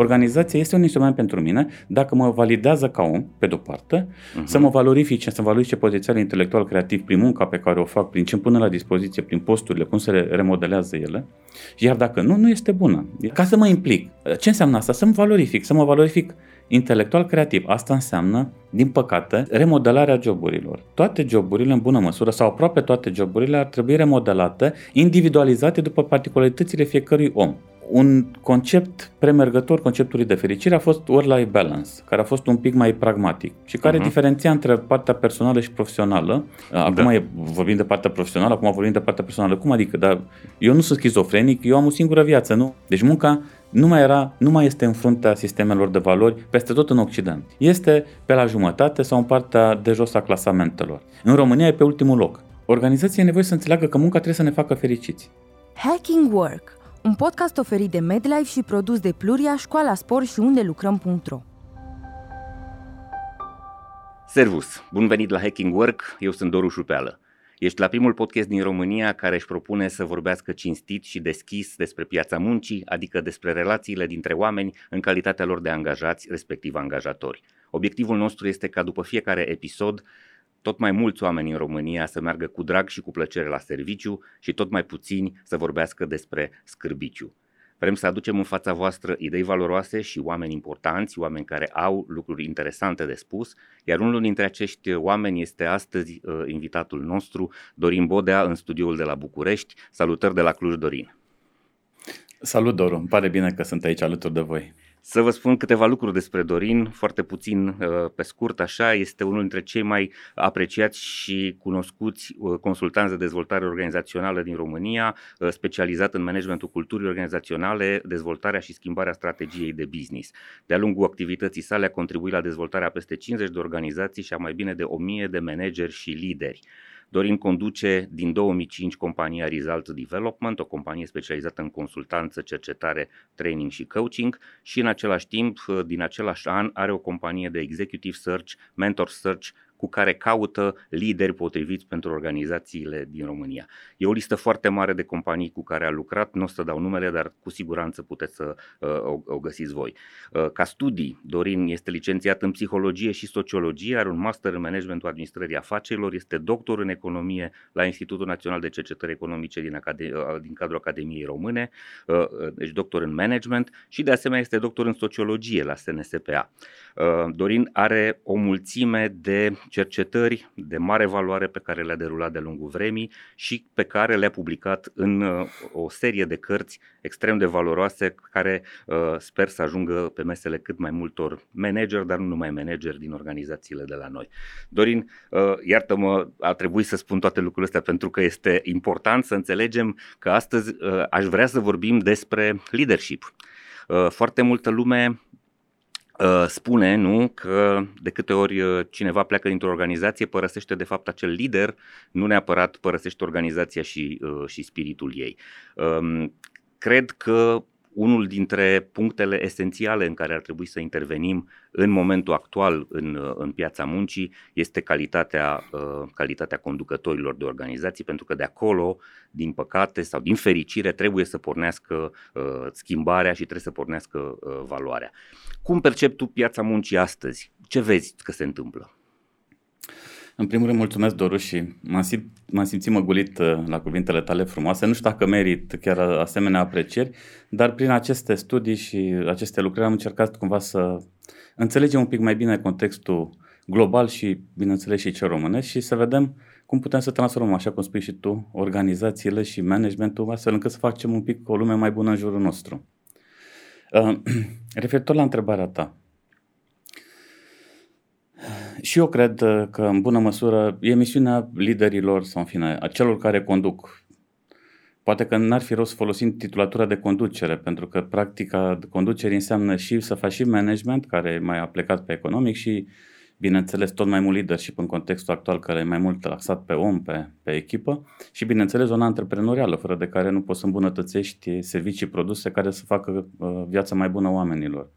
Organizația este un instrument pentru mine dacă mă validează ca om, pe de-o parte, uh-huh. să mă valorifice, să valorifice potențial intelectual creativ prin munca pe care o fac, prin ce pun la dispoziție, prin posturile, cum se remodelează ele. Iar dacă nu, nu este bună. Ca să mă implic. Ce înseamnă asta? Să mă valorific, să mă valorific intelectual creativ. Asta înseamnă, din păcate, remodelarea joburilor. Toate joburile, în bună măsură, sau aproape toate joburile, ar trebui remodelate, individualizate după particularitățile fiecărui om un concept premergător conceptului de fericire a fost work-life balance, care a fost un pic mai pragmatic și care uh-huh. diferenția între partea personală și profesională. Acum da. e, vorbim de partea profesională, acum vorbim de partea personală. Cum adică? Dar eu nu sunt schizofrenic, eu am o singură viață, nu? Deci munca nu mai, era, nu mai este în fruntea sistemelor de valori peste tot în Occident. Este pe la jumătate sau în partea de jos a clasamentelor. În România e pe ultimul loc. Organizația e nevoie să înțeleagă că munca trebuie să ne facă fericiți. Hacking Work un podcast oferit de MedLife și produs de Pluria, Școala Sport și unde lucrăm.ro. Servus! Bun venit la Hacking Work, eu sunt Doru Șupeală. Ești la primul podcast din România care își propune să vorbească cinstit și deschis despre piața muncii, adică despre relațiile dintre oameni în calitatea lor de angajați, respectiv angajatori. Obiectivul nostru este ca după fiecare episod tot mai mulți oameni în România să meargă cu drag și cu plăcere la serviciu și tot mai puțini să vorbească despre scârbiciu. Vrem să aducem în fața voastră idei valoroase și oameni importanți, oameni care au lucruri interesante de spus, iar unul dintre acești oameni este astăzi uh, invitatul nostru, Dorin Bodea, în studioul de la București. Salutări de la Cluj, Dorin! Salut, Doru! Îmi pare bine că sunt aici alături de voi. Să vă spun câteva lucruri despre Dorin, foarte puțin uh, pe scurt așa, este unul dintre cei mai apreciați și cunoscuți uh, consultanți de dezvoltare organizațională din România, uh, specializat în managementul culturii organizaționale, dezvoltarea și schimbarea strategiei de business. De-a lungul activității sale a contribuit la dezvoltarea peste 50 de organizații și a mai bine de 1000 de manageri și lideri. Dorin conduce din 2005 compania Result Development, o companie specializată în consultanță, cercetare, training și coaching și în același timp, din același an, are o companie de executive search, mentor search, cu care caută lideri potriviți pentru organizațiile din România. E o listă foarte mare de companii cu care a lucrat, nu o să dau numele, dar cu siguranță puteți să uh, o, o găsiți voi. Uh, ca studii, Dorin este licențiat în psihologie și sociologie, are un master în managementul administrării afacerilor, este doctor în economie la Institutul Național de Cercetări Economice din, Acade- uh, din cadrul Academiei Române, uh, uh, deci doctor în management și de asemenea este doctor în sociologie la SNSPA. Uh, Dorin are o mulțime de cercetări de mare valoare pe care le-a derulat de-a lungul vremii și pe care le-a publicat în uh, o serie de cărți extrem de valoroase care uh, sper să ajungă pe mesele cât mai multor manageri, dar nu numai manageri din organizațiile de la noi. Dorin, iartă-mă, a trebuit să spun toate lucrurile astea pentru că este important să înțelegem că astăzi aș vrea să vorbim despre leadership. Foarte multă lume Uh, spune nu că de câte ori uh, cineva pleacă dintr-o organizație părăsește de fapt acel lider, nu neapărat părăsește organizația și, uh, și spiritul ei. Um, cred că unul dintre punctele esențiale în care ar trebui să intervenim în momentul actual în, în piața muncii este calitatea, uh, calitatea conducătorilor de organizații, pentru că de acolo, din păcate sau din fericire, trebuie să pornească uh, schimbarea și trebuie să pornească uh, valoarea. Cum percepi tu piața muncii astăzi? Ce vezi că se întâmplă? În primul rând, mulțumesc, Doru, și m-am, simt, m-am simțit măgulit uh, la cuvintele tale frumoase. Nu știu dacă merit chiar asemenea aprecieri, dar prin aceste studii și aceste lucrări am încercat cumva să înțelegem un pic mai bine contextul global și, bineînțeles, și cel românesc și să vedem cum putem să transformăm, așa cum spui și tu, organizațiile și managementul astfel încât să facem un pic o lume mai bună în jurul nostru. Uh, referitor la întrebarea ta, și eu cred uh, că, în bună măsură, e misiunea liderilor sau, în fine, a celor care conduc. Poate că n-ar fi rost folosim titulatura de conducere, pentru că practica de conducere înseamnă și să faci și management, care e mai aplicat pe economic și, bineînțeles, tot mai mult leadership în contextul actual, care e mai mult laxat pe om, pe, pe echipă și, bineînțeles, zona antreprenorială, fără de care nu poți să îmbunătățești servicii, produse care să facă uh, viața mai bună oamenilor.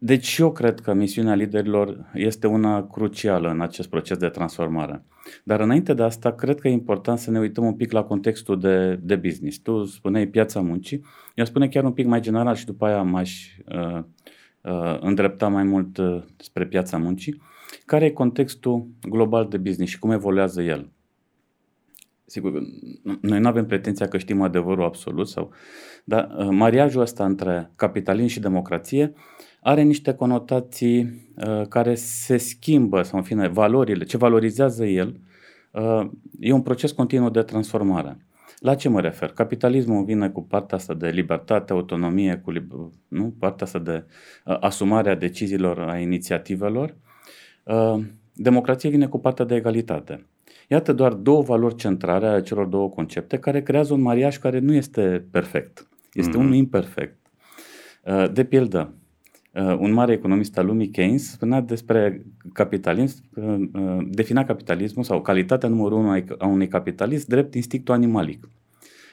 Uh, deci și eu cred că misiunea liderilor este una crucială în acest proces de transformare. Dar înainte de asta, cred că e important să ne uităm un pic la contextul de, de business. Tu spuneai piața muncii, eu spune chiar un pic mai general și după aia m-aș uh, uh, îndrepta mai mult uh, spre piața muncii. Care e contextul global de business și cum evoluează el? Sigur, noi nu avem pretenția că știm adevărul absolut, sau, dar uh, mariajul ăsta între capitalism și democrație are niște conotații uh, care se schimbă, sau în fine, valorile, ce valorizează el, uh, e un proces continuu de transformare. La ce mă refer? Capitalismul vine cu partea asta de libertate, autonomie, cu nu? partea asta de uh, asumarea deciziilor, a inițiativelor. Uh, democrația vine cu partea de egalitate. Iată doar două valori centrale ale celor două concepte care creează un mariaj care nu este perfect. Este mm-hmm. unul imperfect. Uh, de pildă, uh, un mare economist al lumii, Keynes, spunea despre capitalism, uh, defina capitalismul sau calitatea numărul unu a unui capitalist drept instinctul animalic.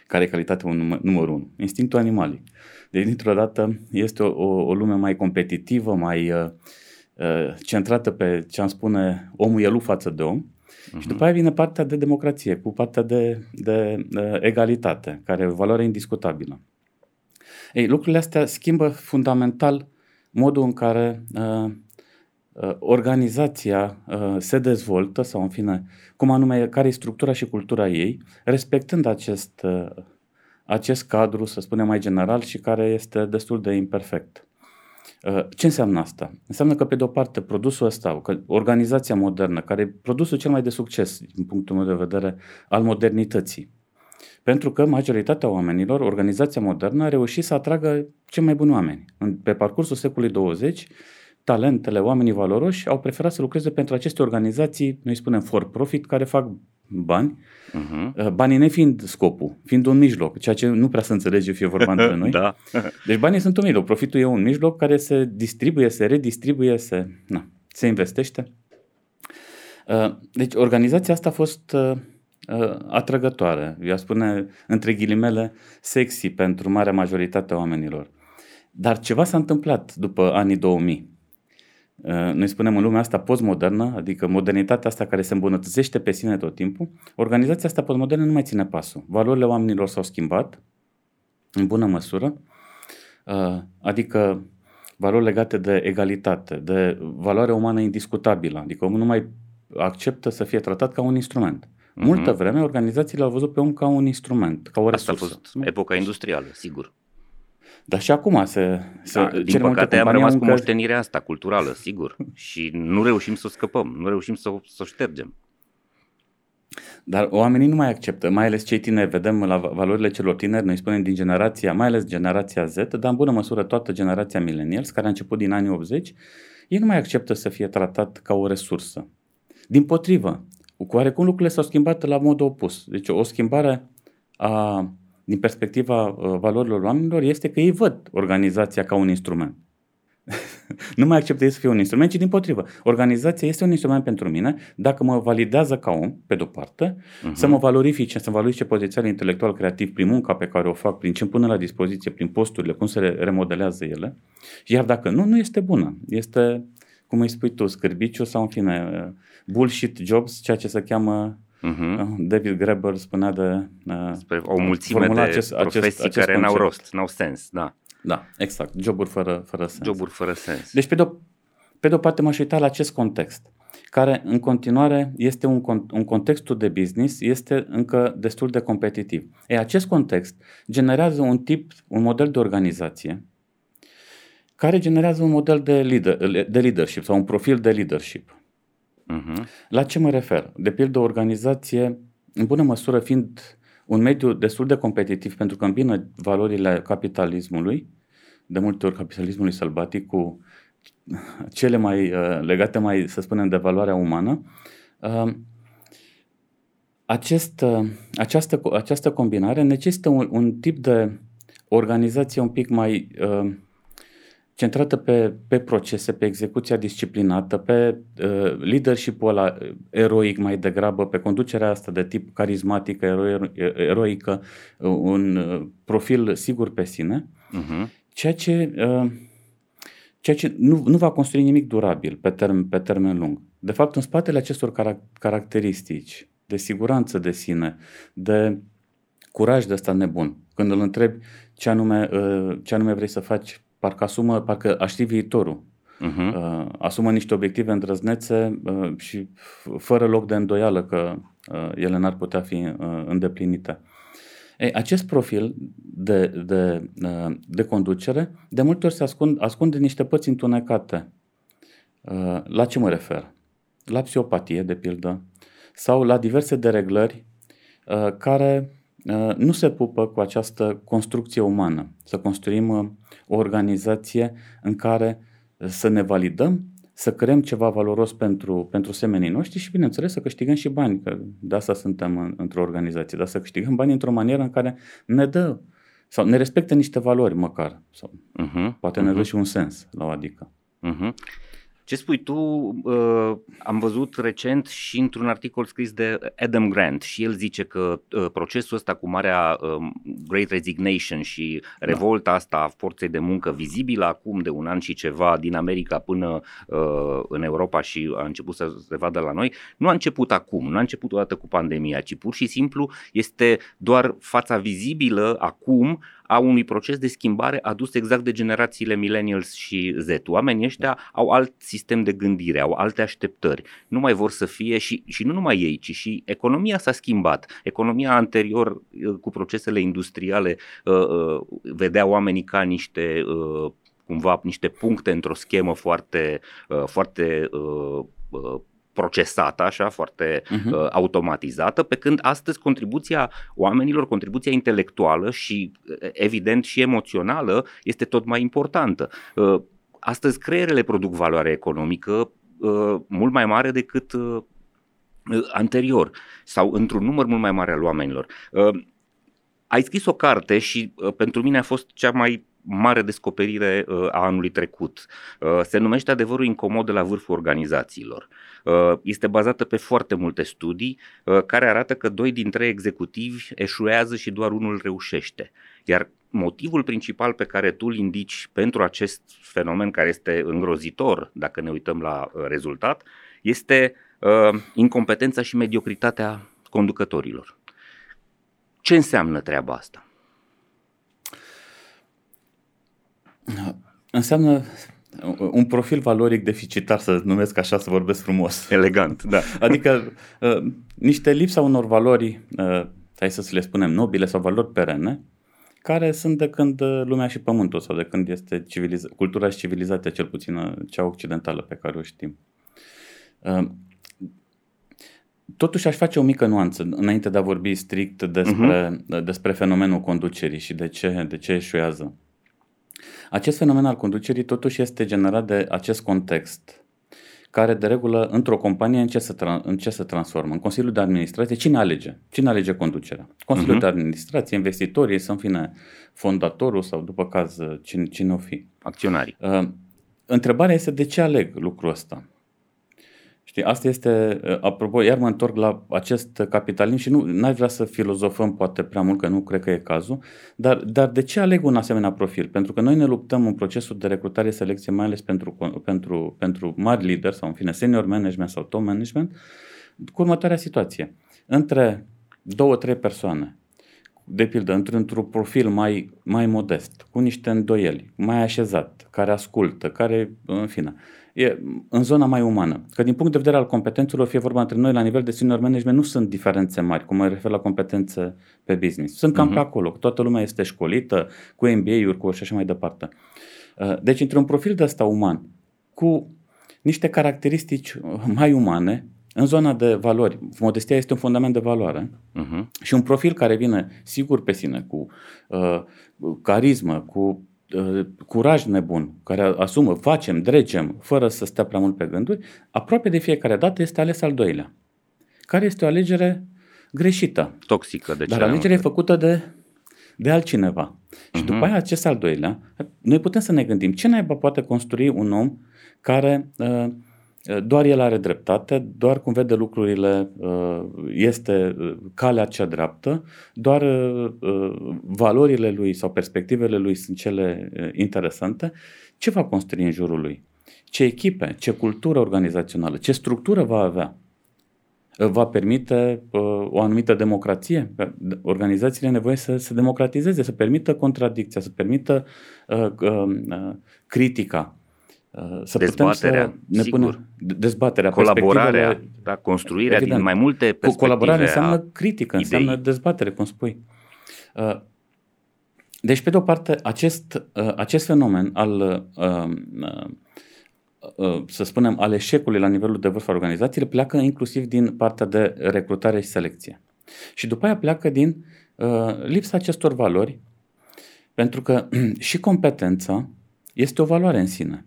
Care e calitatea numărul unu? Instinctul animalic. Deci, dintr-o dată, este o, o, o lume mai competitivă, mai uh, centrată pe ce am spune omul elu față de om, Uh-huh. Și după aia vine partea de democrație, cu partea de, de, de egalitate, care e o valoare indiscutabilă. Ei, lucrurile astea schimbă fundamental modul în care uh, uh, organizația uh, se dezvoltă sau, în fine, cum anume, care e structura și cultura ei, respectând acest, uh, acest cadru, să spunem mai general, și care este destul de imperfect. Uh, ce înseamnă asta? Înseamnă că, pe de-o parte, produsul ăsta, că organizația modernă, care e produsul cel mai de succes, din punctul meu de vedere, al modernității, pentru că majoritatea oamenilor, organizația modernă a reușit să atragă cei mai buni oameni. Pe parcursul secolului 20, talentele, oamenii valoroși au preferat să lucreze pentru aceste organizații, noi spunem for profit, care fac bani, uh-huh. banii nefiind scopul, fiind un mijloc, ceea ce nu prea se înțelege fie vorba între noi. da. Deci banii sunt un mijloc, profitul e un mijloc care se distribuie, se redistribuie, se, na, se investește. Uh, deci organizația asta a fost uh, atrăgătoare, eu spune între ghilimele sexy pentru marea majoritate a oamenilor. Dar ceva s-a întâmplat după anii 2000. Uh, noi spunem în lumea asta postmodernă, adică modernitatea asta care se îmbunătățește pe sine tot timpul, organizația asta postmodernă nu mai ține pasul. Valorile oamenilor s-au schimbat în bună măsură, uh, adică valori legate de egalitate, de valoare umană indiscutabilă, adică omul nu mai acceptă să fie tratat ca un instrument. Uh-huh. Multă vreme organizațiile au văzut pe om ca un instrument, ca o resursă. Asta a fost epoca industrială, sigur. Dar și acum se, se da, Din păcate am rămas încă... cu moștenirea asta culturală, sigur. și nu reușim să o scăpăm, nu reușim să o, să o ștergem. Dar oamenii nu mai acceptă, mai ales cei tineri, vedem la valorile celor tineri, noi spunem din generația, mai ales generația Z, dar în bună măsură toată generația millennials, care a început din anii 80, ei nu mai acceptă să fie tratat ca o resursă. Din potrivă, cu oarecum lucrurile s-au schimbat la modul opus. Deci o schimbare a din perspectiva uh, valorilor oamenilor este că ei văd organizația ca un instrument. nu mai acceptă să fie un instrument, ci din potrivă. Organizația este un instrument pentru mine dacă mă validează ca om, pe de-o parte, uh-huh. să mă valorifice, să valorifice potențialul intelectual creativ prin munca pe care o fac, prin ce îmi pune la dispoziție, prin posturile, cum se remodelează ele. Iar dacă nu, nu este bună. Este, cum îi spui tu, scârbiciu sau, în fine, uh, bullshit jobs, ceea ce se cheamă Uh-huh. David Graeber spunea de... Uh, Spre o mulțime de acest, profesii acest, acest care concept. n-au rost, n-au sens, da. Da, exact. Joburi fără, fără sens. Joburi fără sens. Deci, pe de-o, pe de-o parte, m-aș uita la acest context, care în continuare este un, un contextul de business, este încă destul de competitiv. E, acest context generează un tip, un model de organizație, care generează un model de, leader, de leadership sau un profil de leadership. Uh-huh. La ce mă refer? De pildă, o organizație, în bună măsură fiind un mediu destul de competitiv pentru că îmbină valorile capitalismului, de multe ori capitalismului sălbatic, cu cele mai uh, legate mai, să spunem, de valoarea umană, uh, acest, uh, această, această combinare necesită un, un tip de organizație un pic mai uh, centrată pe, pe procese, pe execuția disciplinată, pe uh, leadership-ul ăla eroic mai degrabă, pe conducerea asta de tip carismatică, ero- eroică, un uh, profil sigur pe sine, uh-huh. ceea ce, uh, ceea ce nu, nu va construi nimic durabil pe, term, pe termen lung. De fapt, în spatele acestor caracteristici de siguranță de sine, de curaj de ăsta nebun, când îl întrebi ce anume, uh, ce anume vrei să faci, parcă asumă, parcă aș ști viitorul. Uh-huh. Asumă niște obiective îndrăznețe uh, și fără loc de îndoială că uh, ele n-ar putea fi îndeplinite. Ei, acest profil de, de, de conducere de multe ori se ascund, ascunde niște părți întunecate. La ce mă refer? La psihopatie, de pildă, sau la diverse dereglări care nu se pupă cu această construcție umană. Să construim o organizație în care să ne validăm, să creăm ceva valoros pentru, pentru semenii noștri și, bineînțeles, să câștigăm și bani, că de asta suntem în, într-o organizație, dar să câștigăm bani într-o manieră în care ne dă sau ne respectă niște valori măcar, sau uh-huh, poate uh-huh. ne dă și un sens la o adică. Uh-huh. Ce spui tu, uh, am văzut recent și într-un articol scris de Adam Grant și el zice că uh, procesul ăsta cu marea uh, Great Resignation și da. revolta da. asta a forței de muncă vizibilă acum de un an și ceva din America până uh, în Europa și a început să se vadă la noi, nu a început acum, nu a început odată cu pandemia, ci pur și simplu este doar fața vizibilă acum a unui proces de schimbare adus exact de generațiile millennials și Z. Oamenii ăștia au alt sistem de gândire, au alte așteptări. Nu mai vor să fie și, și nu numai ei, ci și economia s-a schimbat. Economia anterior uh, cu procesele industriale uh, uh, vedea oamenii ca niște cumva niște puncte într-o schemă foarte, foarte procesată, așa, foarte uh-huh. uh, automatizată, pe când astăzi contribuția oamenilor, contribuția intelectuală și, uh, evident, și emoțională este tot mai importantă. Uh, astăzi creierele produc valoare economică uh, mult mai mare decât uh, anterior sau într-un număr mult mai mare al oamenilor. Uh, ai scris o carte și uh, pentru mine a fost cea mai mare descoperire uh, a anului trecut. Uh, se numește Adevărul incomod de la vârful organizațiilor. Uh, este bazată pe foarte multe studii care arată că doi din trei executivi eșuează și doar unul reușește. Iar motivul principal pe care tu îl indici pentru acest fenomen care este îngrozitor, dacă ne uităm la rezultat, este incompetența și mediocritatea conducătorilor. Ce înseamnă treaba asta? Înseamnă un profil valoric deficitar, să numesc așa, să vorbesc frumos. Elegant, da. Adică uh, niște lipsa unor valori, uh, hai să le spunem, nobile sau valori perene, care sunt de când uh, lumea și pământul sau de când este civiliza- cultura și civilizația, cel puțin uh, cea occidentală pe care o știm. Uh, totuși aș face o mică nuanță înainte de a vorbi strict despre, uh-huh. despre fenomenul conducerii și de ce, de ce eșuează. Acest fenomen al conducerii totuși este generat de acest context care de regulă într-o companie în ce se, tra- în ce se transformă? În Consiliul de Administrație, cine alege? Cine alege conducerea? Consiliul uh-huh. de Administrație, investitorii, să în fine fondatorul sau după caz cine, cine o fi. Acționarii. Uh, întrebarea este de ce aleg lucrul ăsta? Știi, asta este, uh, apropo, iar mă întorc la acest capitalism și nu aș vrea să filozofăm poate prea mult, că nu cred că e cazul, dar, dar de ce aleg un asemenea profil? Pentru că noi ne luptăm în procesul de recrutare selecție, mai ales pentru, pentru, pentru mari lideri sau în fine senior management sau top management, cu următoarea situație. Între două, trei persoane, de pildă, într-un profil mai, mai modest, cu niște îndoieli, mai așezat, care ascultă, care, în fine, e în zona mai umană. Că din punct de vedere al competențelor, fie vorba între noi la nivel de senior management, nu sunt diferențe mari, cum mă refer la competențe pe business. Sunt cam uh-huh. pe acolo, toată lumea este școlită, cu MBA-uri, cu și așa mai departe. Uh, deci, într-un profil de ăsta uman, cu niște caracteristici mai umane, în zona de valori, modestia este un fundament de valoare uh-huh. și un profil care vine sigur pe sine, cu uh, carismă, cu Uh, curaj nebun, care asumă, facem, dregem, fără să stea prea mult pe gânduri, aproape de fiecare dată este ales al doilea, care este o alegere greșită. Toxică, de Dar alegerea e făcută de, de altcineva. Uh-huh. Și mhm. după aia acest al doilea, noi putem să ne gândim ce naiba poate construi un om care uh, doar el are dreptate, doar cum vede lucrurile este calea cea dreaptă, doar valorile lui sau perspectivele lui sunt cele interesante, ce va construi în jurul lui? Ce echipe, ce cultură organizațională, ce structură va avea? va permite o anumită democrație. Organizațiile nevoie să se democratizeze, să permită contradicția, să permită uh, uh, critica. Uh, să dezbaterea, putem să ne sigur. punem dezbaterea, colaborarea, da, construirea evident, din mai multe perspective. Colaborarea înseamnă critică, idei. înseamnă dezbatere, cum spui. Uh, deci, pe de o parte, acest, uh, acest fenomen al să spunem, al eșecului la nivelul de vârf al organizației pleacă inclusiv din partea de recrutare și selecție. Și după aia pleacă din uh, lipsa acestor valori, pentru că și competența este o valoare în sine.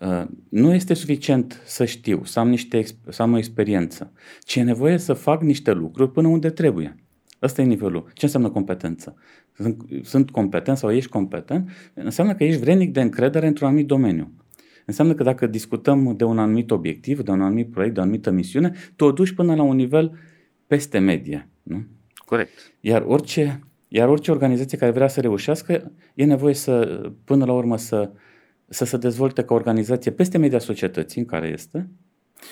Uh, nu este suficient să știu, să am, niște, să am o experiență, ci e nevoie să fac niște lucruri până unde trebuie. Ăsta e nivelul. Ce înseamnă competență? Sunt, sunt competent sau ești competent? Înseamnă că ești vrednic de încredere într-un anumit domeniu. Înseamnă că dacă discutăm de un anumit obiectiv, de un anumit proiect, de o anumită misiune, tu o duci până la un nivel peste medie. Nu? Corect. Iar orice, iar orice organizație care vrea să reușească, e nevoie să, până la urmă, să, să se dezvolte ca organizație peste media societății în care este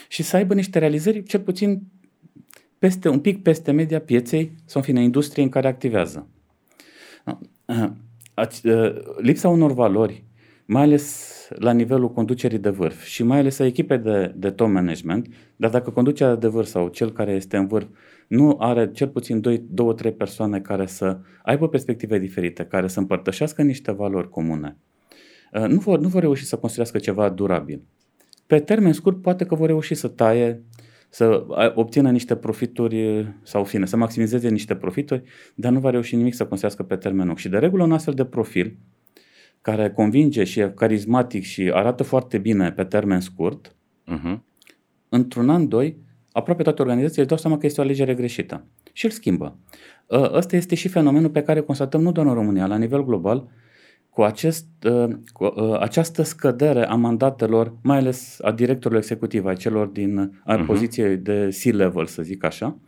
și să aibă niște realizări, cel puțin peste, un pic peste media pieței sau, în fine, industriei în care activează. Lipsa unor valori, mai ales la nivelul conducerii de vârf și mai ales a echipei de, de top management, dar dacă conducerea de vârf sau cel care este în vârf nu are cel puțin 2-3 persoane care să aibă perspective diferite, care să împărtășească niște valori comune, uh, nu vor, nu vor reuși să construiască ceva durabil. Pe termen scurt, poate că vor reuși să taie, să obțină niște profituri sau fine, să maximizeze niște profituri, dar nu va reuși nimic să construiască pe termen lung. Și de regulă un astfel de profil care convinge și e carismatic și arată foarte bine pe termen scurt, uh-huh. într-un an, doi, aproape toate organizațiile își dau seama că este o alegere greșită și îl schimbă. Ă, ăsta este și fenomenul pe care constatăm nu doar în România, la nivel global, cu, acest, ă, cu ă, această scădere a mandatelor, mai ales a directorilor executive, a celor din a uh-huh. poziție de C-level, să zic așa.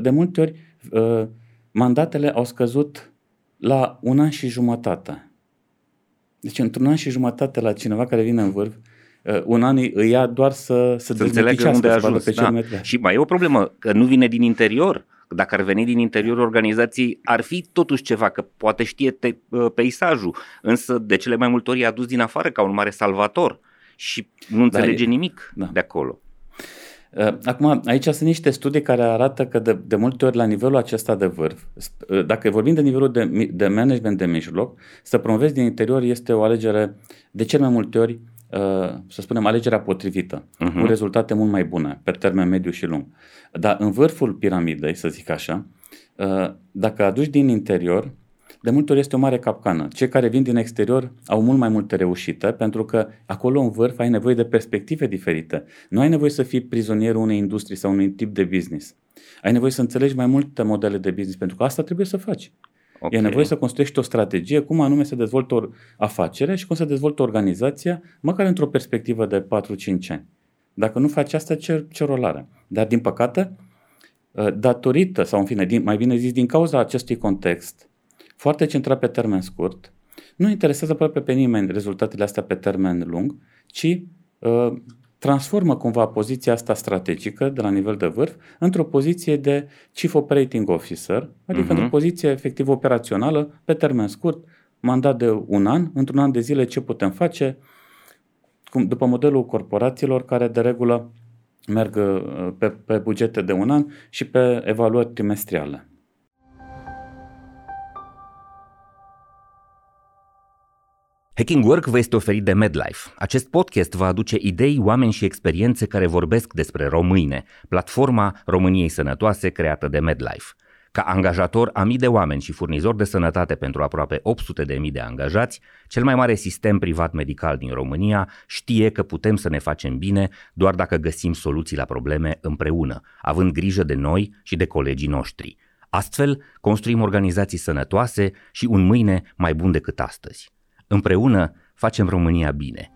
De multe ori, mandatele au scăzut la un an și jumătate. Deci într-un an și jumătate la cineva care vine în vârf, uh, un an îi ia doar să, să, să înțeleagă unde a ajuns. Pe da. Și mai e o problemă, că nu vine din interior. Dacă ar veni din interiorul organizației, ar fi totuși ceva, că poate știe te, uh, peisajul, însă de cele mai multe ori e adus din afară ca un mare salvator și nu înțelege da, nimic da. de acolo. Uh, acum, aici sunt niște studii care arată că de, de multe ori la nivelul acesta de vârf, uh, dacă vorbim de nivelul de, de management de mijloc, să promovezi din interior este o alegere de cel mai multe ori, uh, să spunem, alegerea potrivită, uh-huh. cu rezultate mult mai bune pe termen mediu și lung. Dar în vârful piramidei, să zic așa, dacă aduci din interior, de multe ori este o mare capcană. Cei care vin din exterior au mult mai multe reușite pentru că acolo în vârf ai nevoie de perspective diferite. Nu ai nevoie să fii prizonierul unei industrii sau unui tip de business. Ai nevoie să înțelegi mai multe modele de business pentru că asta trebuie să faci. Okay. E nevoie să construiești o strategie, cum anume să dezvoltă o afacere și cum să dezvoltă organizația, măcar într-o perspectivă de 4-5 ani. Dacă nu faci asta, ce, ce rol are? Dar, din păcate, datorită, sau în fine, din, mai bine zis, din cauza acestui context, foarte centrat pe termen scurt, nu interesează aproape pe nimeni rezultatele astea pe termen lung, ci uh, transformă cumva poziția asta strategică de la nivel de vârf într-o poziție de Chief Operating Officer, adică uh-huh. într-o poziție efectiv operațională pe termen scurt, mandat de un an, într-un an de zile ce putem face, cum, după modelul corporațiilor care de regulă merg uh, pe, pe bugete de un an și pe evaluări trimestriale. Hacking Work vă este oferit de MedLife. Acest podcast va aduce idei, oameni și experiențe care vorbesc despre române, platforma României Sănătoase creată de MedLife. Ca angajator a mii de oameni și furnizor de sănătate pentru aproape 800 de mii de angajați, cel mai mare sistem privat medical din România știe că putem să ne facem bine doar dacă găsim soluții la probleme împreună, având grijă de noi și de colegii noștri. Astfel, construim organizații sănătoase și un mâine mai bun decât astăzi. Împreună facem România bine.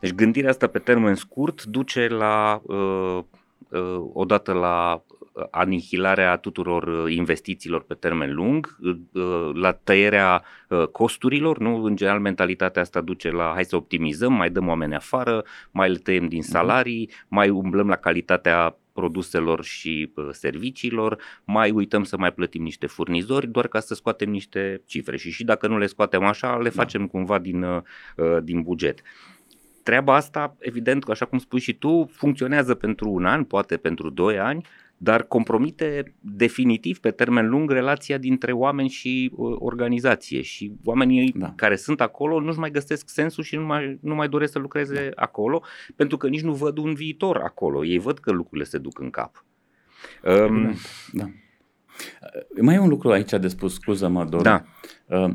Deci gândirea asta pe termen scurt duce la, uh, uh, odată la anihilarea tuturor uh, investițiilor pe termen lung, uh, uh, la tăierea costurilor, nu? În general mentalitatea asta duce la hai să optimizăm, mai dăm oameni afară, mai le tăiem din mhm. salarii, mai umblăm la calitatea produselor și serviciilor, mai uităm să mai plătim niște furnizori doar ca să scoatem niște cifre și și dacă nu le scoatem așa, le da. facem da. cumva din, din buget treaba asta, evident, așa cum spui și tu, funcționează pentru un an, poate pentru doi ani, dar compromite definitiv pe termen lung relația dintre oameni și uh, organizație și oamenii da. care sunt acolo nu-și mai găsesc sensul și nu mai, nu mai doresc să lucreze da. acolo pentru că nici nu văd un viitor acolo. Ei văd că lucrurile se duc în cap. Um, da. Mai e un lucru aici de spus, scuză-mă, Dor. Da. Uh,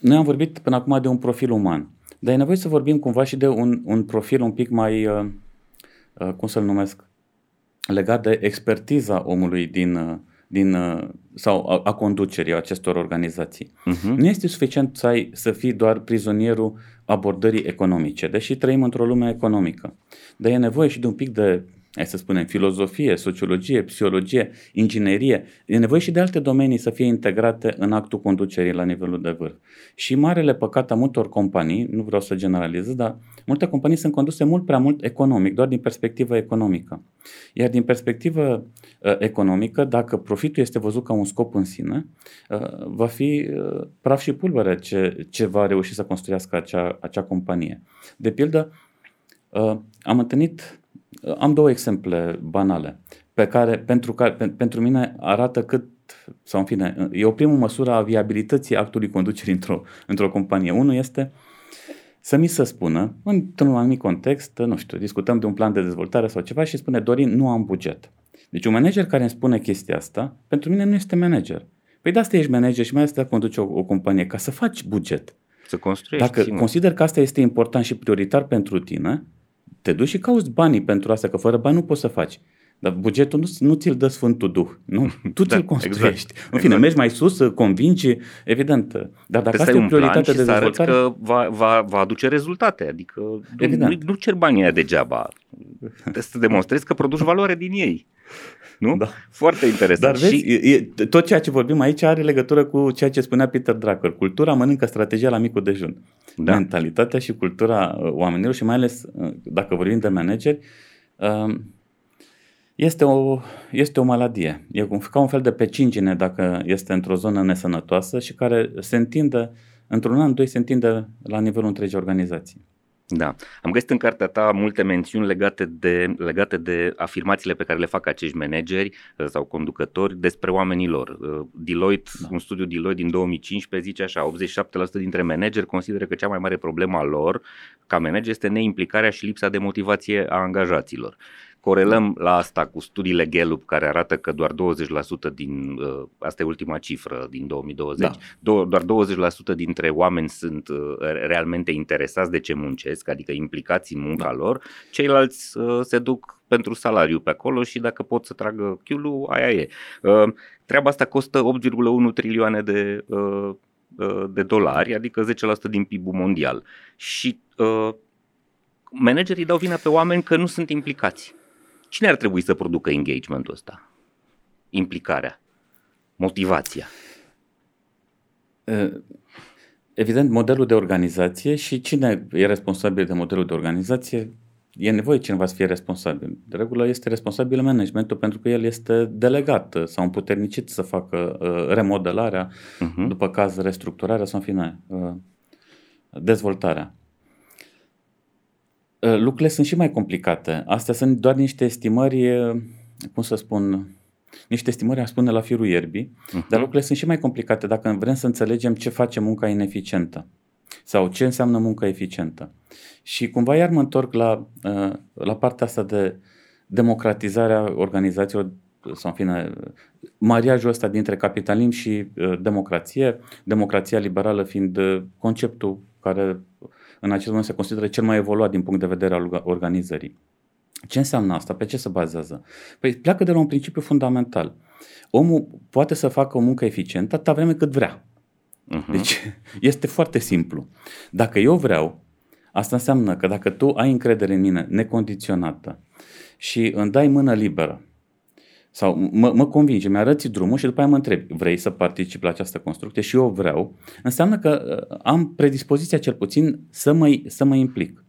noi am vorbit până acum de un profil uman, dar e nevoie să vorbim cumva și de un, un profil un pic mai, uh, uh, cum să-l numesc, legat de expertiza omului din, uh, din, uh, sau a, a conducerii acestor organizații. Uh-huh. Nu este suficient să, ai, să fii doar prizonierul abordării economice, deși trăim într-o lume economică. Dar e nevoie și de un pic de hai să spunem, filozofie, sociologie, psihologie, inginerie, e nevoie și de alte domenii să fie integrate în actul conducerii la nivelul de vârf. Și marele păcat a multor companii, nu vreau să generalizez, dar multe companii sunt conduse mult prea mult economic, doar din perspectivă economică. Iar din perspectivă uh, economică, dacă profitul este văzut ca un scop în sine, uh, va fi uh, praf și pulbere ce, ce va reuși să construiască acea, acea companie. De pildă, uh, am întâlnit am două exemple banale pe care, pentru, care, pe, pentru mine arată cât, sau în fine, e o primă măsură a viabilității actului conducerii într-o, într-o companie. Unul este să mi se spună, într-un anumit context, nu știu, discutăm de un plan de dezvoltare sau ceva și spune, Dorin, nu am buget. Deci un manager care îmi spune chestia asta, pentru mine nu este manager. Păi de asta ești manager și mai asta conduce o, o companie, ca să faci buget. Să construiești. Dacă consider că asta este important și prioritar pentru tine, te duci și cauți banii pentru asta, că fără bani nu poți să faci. Dar bugetul nu, nu ți-l dă Sfântul Duh, nu? Tu da, ți-l construiești. Exact, în fine, exact. mergi mai sus, convingi, evident. Dar dacă asta e o prioritate de dezvoltare... că va, va, va aduce rezultate, adică evident. nu, nu cer banii aia degeaba. Trebuie să demonstrezi că produci valoare din ei. Nu? Da. Foarte interesant. Dar vezi, și... e, tot ceea ce vorbim aici are legătură cu ceea ce spunea Peter Drucker. Cultura mănâncă strategia la micul dejun. Da. Mentalitatea și cultura uh, oamenilor și mai ales uh, dacă vorbim de manageri, uh, este o, este o maladie. E ca un fel de pecingine dacă este într-o zonă nesănătoasă și care se întinde, într-un an, doi, se întinde la nivelul întregii organizații. Da. Am găsit în cartea ta multe mențiuni legate de, legate de afirmațiile pe care le fac acești manageri uh, sau conducători despre oamenii lor. Uh, Deloitte, da. un studiu Deloitte din 2015 zice așa, 87% dintre manageri consideră că cea mai mare problemă a lor ca manager este neimplicarea și lipsa de motivație a angajaților. Corelăm la asta cu studiile Gallup care arată că doar 20% din, uh, asta e ultima cifră din 2020, da. doar 20% dintre oameni sunt uh, realmente interesați de ce muncesc, adică implicați în munca da. lor, ceilalți uh, se duc pentru salariu pe acolo și dacă pot să tragă chiulul, aia e. Treaba asta costă 8,1 trilioane de, de dolari, adică 10% din PIB-ul mondial. Și managerii dau vina pe oameni că nu sunt implicați. Cine ar trebui să producă engagementul ăsta? Implicarea, motivația. Evident, modelul de organizație și cine e responsabil de modelul de organizație, e nevoie cineva să fie responsabil. De regulă este responsabil managementul pentru că el este delegat sau împuternicit să facă remodelarea, uh-huh. după caz restructurarea sau în fine dezvoltarea. Ă, lucrurile sunt și mai complicate. Astea sunt doar niște estimări, cum să spun, niște estimări, aș spune, la firul ierbii, uh-huh. dar lucrurile sunt și mai complicate dacă vrem să înțelegem ce face munca ineficientă sau ce înseamnă munca eficientă. Și cumva iar mă întorc la, ă, la partea asta de democratizarea organizațiilor sau în fine, mariajul ăsta dintre capitalism și ă, democrație, democrația liberală fiind conceptul care în acest moment se consideră cel mai evoluat din punct de vedere al organizării. Ce înseamnă asta? Pe ce se bazează? Păi pleacă de la un principiu fundamental. Omul poate să facă o muncă eficientă atâta vreme cât vrea. Uh-huh. Deci este foarte simplu. Dacă eu vreau Asta înseamnă că dacă tu ai încredere în mine necondiționată și îmi dai mână liberă sau mă, mă convinge, mi-arăți drumul și după aia mă întrebi, vrei să participi la această construcție și eu vreau, înseamnă că uh, am predispoziția cel puțin să mă, să mă implic.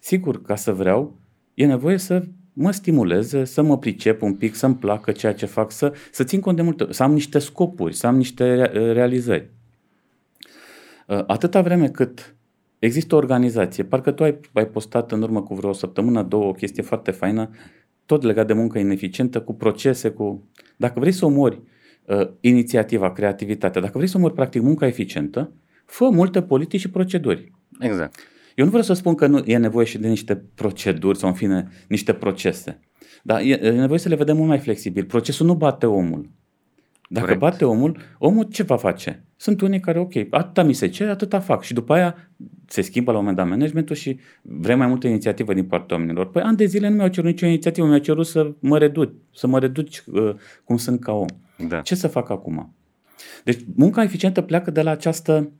Sigur, ca să vreau, e nevoie să mă stimuleze, să mă pricep un pic, să-mi placă ceea ce fac, să, să țin cont de multe, să am niște scopuri, să am niște realizări. Uh, atâta vreme cât există o organizație, parcă tu ai, ai postat în urmă cu vreo săptămână, două, o chestie foarte faină, tot legat de muncă ineficientă, cu procese, cu... Dacă vrei să omori uh, inițiativa, creativitatea, dacă vrei să omori practic munca eficientă, fă multe politici și proceduri. Exact. Eu nu vreau să spun că nu e nevoie și de niște proceduri sau în fine niște procese. Dar e, e nevoie să le vedem mult mai flexibil. Procesul nu bate omul. Dacă Corect. bate omul, omul ce va face? Sunt unii care, ok, atâta mi se cere, atâta fac. Și după aia se schimbă la un moment dat managementul și vrem mai multă inițiativă din partea oamenilor. Păi ani de zile nu mi-au cerut nicio inițiativă, mi-au cerut să mă reduc, să mă reduci uh, cum sunt ca om. Da. Ce să fac acum? Deci munca eficientă pleacă de la această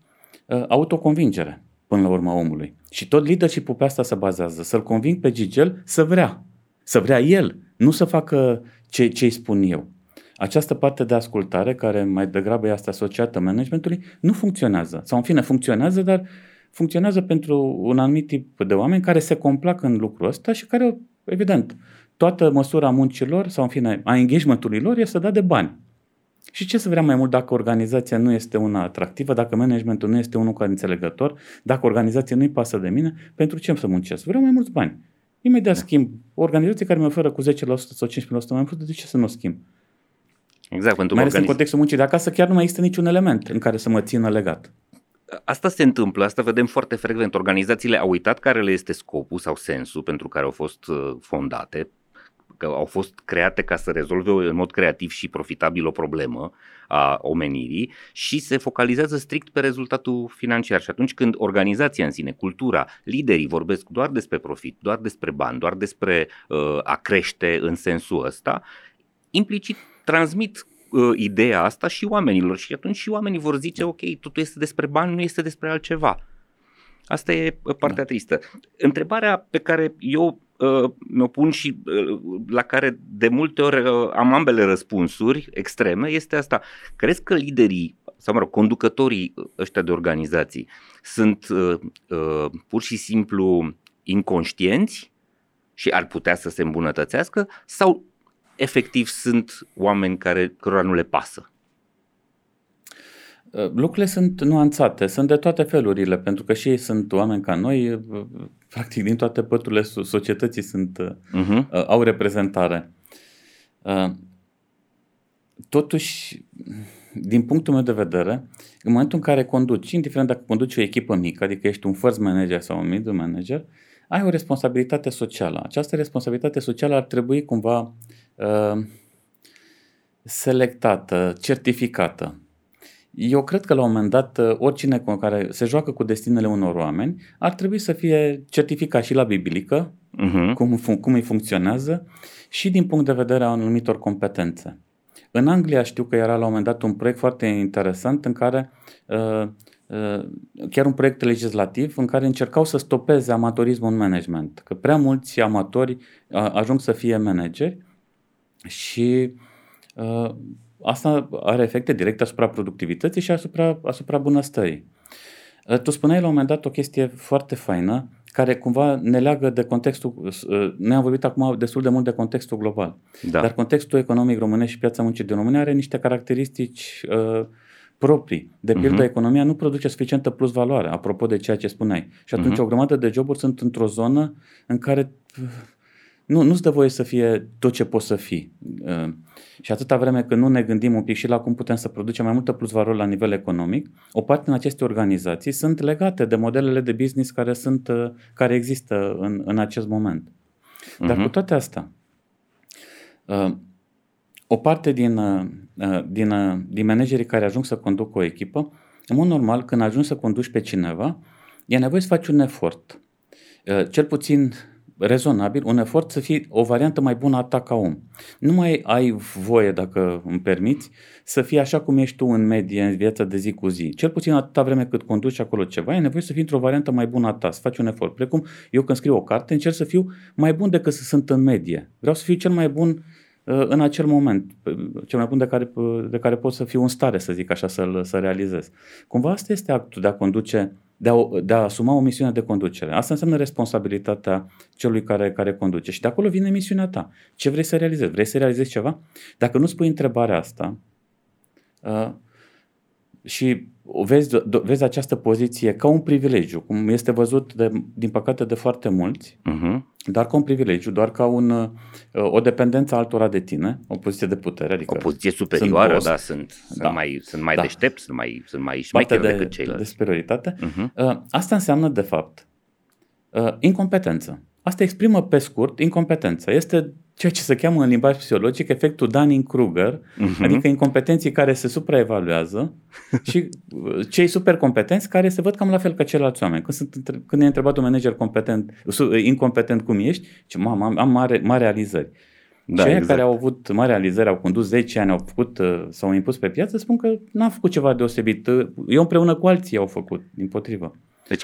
uh, autoconvingere până la urma omului. Și tot leadership-ul pe asta se bazează. Să-l conving pe Gigel să vrea. Să vrea el, nu să facă ce, ce îi spun eu. Această parte de ascultare, care mai degrabă este asociată managementului, nu funcționează. Sau în fine, funcționează, dar funcționează pentru un anumit tip de oameni care se complac în lucrul ăsta și care, evident, toată măsura muncilor sau în fine a engagementului lor este să da de bani. Și ce să vrea mai mult dacă organizația nu este una atractivă, dacă managementul nu este unul care înțelegător, dacă organizația nu-i pasă de mine, pentru ce să muncesc? Vreau mai mulți bani. Imediat da. schimb. O organizație care mi oferă cu 10% sau 15% mai mult, de ce să nu o schimb? Exact, pentru mai ales organiz... în contextul muncii de acasă chiar nu mai există niciun element în care să mă țină legat. Asta se întâmplă, asta vedem foarte frecvent. Organizațiile au uitat care le este scopul sau sensul pentru care au fost uh, fondate, că au fost create ca să rezolve în mod creativ și profitabil o problemă a omenirii și se focalizează strict pe rezultatul financiar. Și atunci când organizația în sine, cultura, liderii vorbesc doar despre profit, doar despre bani, doar despre uh, a crește în sensul ăsta, implicit transmit uh, ideea asta și oamenilor și atunci și oamenii vor zice ok, totul este despre bani, nu este despre altceva. Asta e uh, partea da. tristă. Întrebarea pe care eu uh, mi-o pun și uh, la care de multe ori uh, am ambele răspunsuri extreme este asta. Crezi că liderii sau mă rog, conducătorii ăștia de organizații sunt uh, uh, pur și simplu inconștienți și ar putea să se îmbunătățească sau efectiv sunt oameni care, cărora nu le pasă? Uh, lucrurile sunt nuanțate, sunt de toate felurile, pentru că și ei sunt oameni ca noi, uh, practic din toate păturile societății sunt, uh-huh. au reprezentare. Totuși, din punctul meu de vedere, în momentul în care conduci, indiferent dacă conduci o echipă mică, adică ești un first manager sau un middle manager, ai o responsabilitate socială. Această responsabilitate socială ar trebui cumva uh, selectată, certificată. Eu cred că la un moment dat uh, oricine care se joacă cu destinele unor oameni ar trebui să fie certificat și la biblică, uh-huh. cum, cum îi funcționează și din punct de vedere a anumitor competențe. În Anglia știu că era la un moment dat un proiect foarte interesant în care uh, uh, chiar un proiect legislativ în care încercau să stopeze amatorismul în management, că prea mulți amatori uh, ajung să fie manageri și uh, asta are efecte directe asupra productivității și asupra, asupra bunăstării. Uh, tu spuneai la un moment dat o chestie foarte faină care cumva ne leagă de contextul, uh, noi am vorbit acum destul de mult de contextul global, da. dar contextul economic românesc și piața muncii din România are niște caracteristici uh, proprii. De pildă, uh-huh. economia nu produce suficientă plus valoare, apropo de ceea ce spuneai. Și atunci uh-huh. o grămadă de joburi sunt într-o zonă în care nu, nu-ți dă voie să fie tot ce poți să fii. Uh, și atâta vreme când nu ne gândim un pic și la cum putem să producem mai multă plus valoare la nivel economic, o parte din aceste organizații sunt legate de modelele de business care, sunt, uh, care există în, în acest moment. Dar uh-huh. cu toate astea, uh, o parte din, din, din managerii care ajung să conducă o echipă, în mod normal, când ajungi să conduci pe cineva, e nevoie să faci un efort. Cel puțin rezonabil, un efort să fie o variantă mai bună a ta ca om. Nu mai ai voie, dacă îmi permiți, să fii așa cum ești tu în medie, în viața de zi cu zi. Cel puțin atâta vreme cât conduci acolo ceva, e nevoie să fii într-o variantă mai bună a ta, să faci un efort. Precum eu când scriu o carte, încerc să fiu mai bun decât să sunt în medie. Vreau să fiu cel mai bun uh, în acel moment, cel mai bun de care, de care pot să fiu în stare, să zic așa, să-l să realizez. Cumva asta este actul de a conduce de a, de a asuma o misiune de conducere. Asta înseamnă responsabilitatea celui care, care conduce. Și de acolo vine misiunea ta. Ce vrei să realizezi? Vrei să realizezi ceva? Dacă nu spui întrebarea asta uh, și vezi, vezi această poziție ca un privilegiu, cum este văzut, de, din păcate, de foarte mulți, uh-huh. dar ca un privilegiu, doar ca un, uh, o dependență altora de tine, o poziție de putere. Adică o poziție superioară, sunt da, sunt, da. sunt mai, sunt mai da. deștept, sunt mai, sunt mai șmecheri de, decât ceilalți. de superioritate. Uh-huh. Asta înseamnă, de fapt, uh, incompetență. Asta exprimă pe scurt incompetența. Este ceea ce se cheamă în limbaj psihologic efectul Dunning-Kruger, uh-huh. adică incompetenții care se supraevaluează și uh, cei supercompetenți care se văd cam la fel ca ceilalți oameni. Când, sunt, când e întrebat un manager competent, uh, incompetent cum ești, ce am, am, am mare, mare realizări. Da, Cei exact. care au avut mari realizări, au condus 10 ani, au făcut, uh, s-au impus pe piață, spun că n-am făcut ceva deosebit. Eu împreună cu alții au făcut, din potrivă. Deci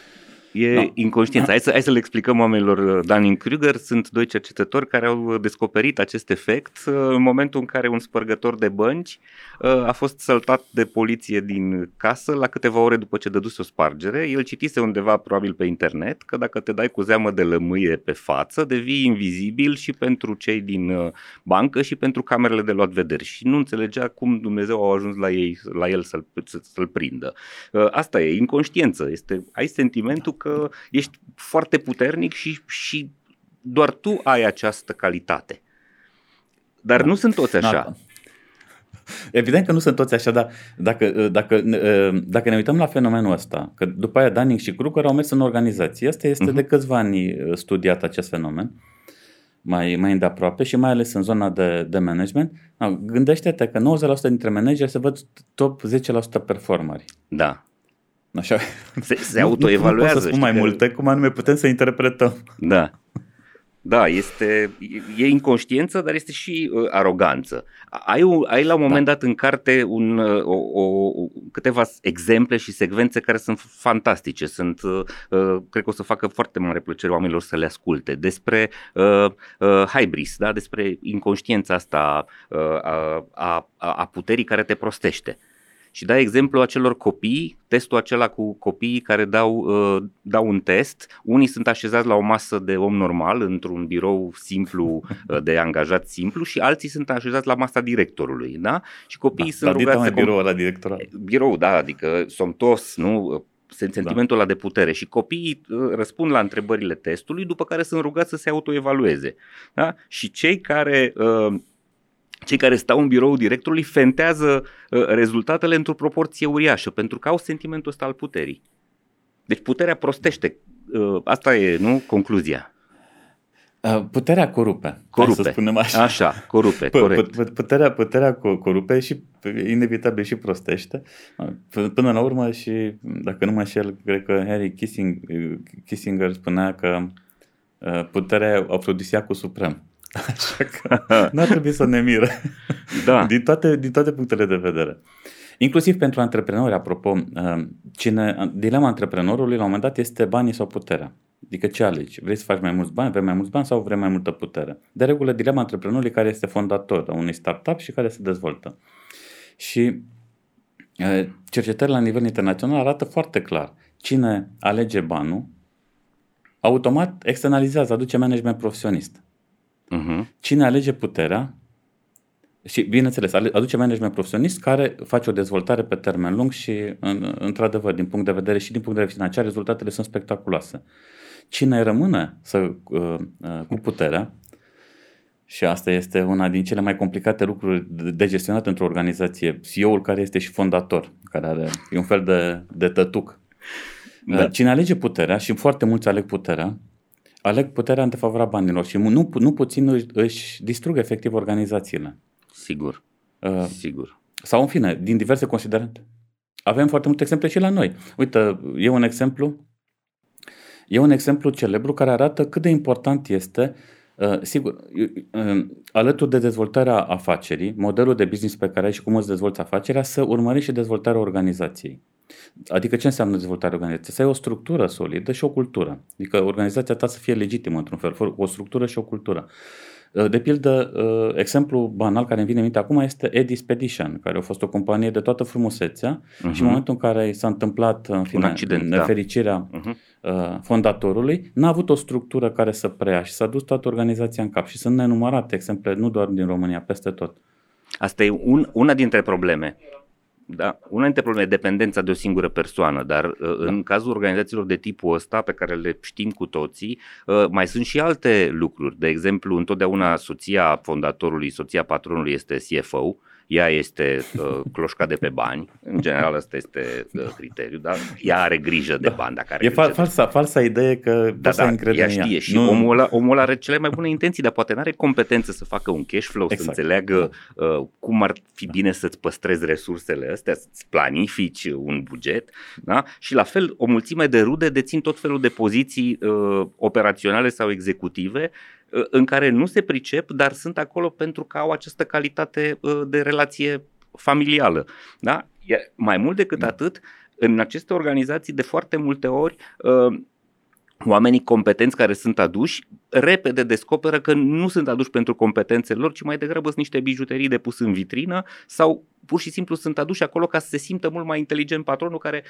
E no. inconștiență. Hai să, hai să le explicăm oamenilor. Uh, Dunning-Kruger sunt doi cercetători care au descoperit acest efect uh, în momentul în care un spărgător de bănci uh, a fost săltat de poliție din casă la câteva ore după ce dăduse o spargere. El citise undeva, probabil pe internet, că dacă te dai cu zeamă de lămâie pe față, devii invizibil și pentru cei din bancă și pentru camerele de luat vederi. Și nu înțelegea cum Dumnezeu a ajuns la, ei, la el să-l, să-l prindă. Asta e inconștiență. Este, ai sentimentul că ești foarte puternic și, și doar tu ai această calitate. Dar da. nu sunt toți așa. Da. Evident că nu sunt toți așa, dar dacă, dacă, dacă ne uităm la fenomenul ăsta, că după aia Dunning și Kruger au mers în organizație, asta este uh-huh. de câțiva ani uh, studiat acest fenomen, mai, mai îndeaproape și mai ales în zona de, de management. Gândește-te că 90% dintre manageri se văd top 10% performeri. Da. Așa. Se, se autoevaluează. Nu, nu pot să spun mai că... multe, cum anume putem să interpretăm. Da. Da, este, e inconștiență, dar este și uh, aroganță. Ai, un, ai la un moment da. dat în carte un, uh, o, o, câteva exemple și secvențe care sunt fantastice. Sunt, uh, uh, cred că o să facă foarte mare plăcere oamenilor să le asculte. Despre uh, uh, hybris, da? despre inconștiența asta uh, a, a, a puterii care te prostește. Uh, și dai exemplu acelor copii, testul acela cu copiii care dau, uh, dau un test. Unii sunt așezați la o masă de om normal, într-un birou simplu, uh, de angajat simplu și alții sunt așezați la masa directorului. Da? Și copiii da, sunt rugați să... birou la directorat. Birou, da, adică somtos, nu? sentimentul da. ăla de putere și copiii uh, răspund la întrebările testului, după care sunt rugați să se autoevalueze. Da? Și cei care uh, cei care stau în birou directorului fentează uh, rezultatele într-o proporție uriașă, pentru că au sentimentul ăsta al puterii. Deci puterea prostește. Uh, asta e, nu, concluzia. Uh, puterea corupe. Corupe. Să spunem așa. Așa, corupe, corect. Puterea, puterea corupe și inevitabil și prostește. Până la urmă și, dacă nu mă înșel, cred că Harry Kissinger, Kissinger spunea că puterea e afrodisiacul suprem. Așa că nu ar trebui să ne miră. Da. din, toate, din toate punctele de vedere. Inclusiv pentru antreprenori, apropo, uh, cine, dilema antreprenorului la un moment dat este banii sau puterea. Adică ce alegi? Vrei să faci mai mulți bani, vrei mai mulți bani sau vrei mai multă putere? De regulă, dilema antreprenorului care este fondator a unui startup și care se dezvoltă. Și uh, cercetările la nivel internațional arată foarte clar. Cine alege banul, automat externalizează, aduce management profesionist. Uh-huh. Cine alege puterea și, bineînțeles, aduce management profesionist care face o dezvoltare pe termen lung și, în, într-adevăr, din punct de vedere și din punct de vedere financiar, rezultatele sunt spectaculoase. Cine rămâne să, uh, uh, cu puterea, și asta este una din cele mai complicate lucruri de gestionat într-o organizație, CEO-ul care este și fondator, care are, e un fel de, de tătuc. Da. Cine alege puterea, și foarte mulți aleg puterea, aleg puterea în defavoarea banilor și nu, nu puțin își, își distrug efectiv organizațiile. Sigur, uh, sigur. Sau în fine, din diverse considerente. Avem foarte multe exemple și la noi. Uite, e un exemplu. E un exemplu celebru care arată cât de important este Uh, sigur, uh, alături de dezvoltarea afacerii, modelul de business pe care ai și cum îți dezvolți afacerea, să urmărești și dezvoltarea organizației. Adică ce înseamnă dezvoltarea organizației? Să ai o structură solidă și o cultură. Adică organizația ta să fie legitimă într-un fel, o structură și o cultură. Uh, de pildă, uh, exemplu banal care îmi vine în minte acum este Edispedition, care a fost o companie de toată frumusețea uh-huh. și în mhm. momentul în care s-a întâmplat în fine, accident, nefericirea da. uh-huh. fondatorului, n-a avut o structură care să preia și s-a dus toată organizația în cap și sunt nenumărate exemple, nu doar din România, peste tot. Asta e un, una dintre probleme. Da, una dintre probleme e dependența de o singură persoană, dar uh, în da. cazul organizațiilor de tipul ăsta, pe care le știm cu toții, uh, mai sunt și alte lucruri. De exemplu, întotdeauna soția fondatorului, soția patronului este CFO, ea este uh, cloșca de pe bani, în general ăsta este uh, criteriul, dar ea are grijă de da. bani. Dacă are e fa- falsa, falsa idee că da, da, să ea știe ea. și nu... omul, ăla, omul ăla are cele mai bune intenții, dar poate nu are competențe să facă un cash flow, exact. să înțeleagă uh, cum ar fi da. bine să-ți păstrezi resursele astea, să-ți planifici un buget da? și la fel o mulțime de rude dețin tot felul de poziții uh, operaționale sau executive Uh, în care nu se pricep, dar sunt acolo pentru că au această calitate uh, de relație familială. Da? Mai mult decât da. atât, în aceste organizații de foarte multe ori uh, oamenii competenți care sunt aduși repede descoperă că nu sunt aduși pentru competențele lor, ci mai degrabă sunt niște bijuterii de pus în vitrină sau pur și simplu sunt aduși acolo ca să se simtă mult mai inteligent patronul care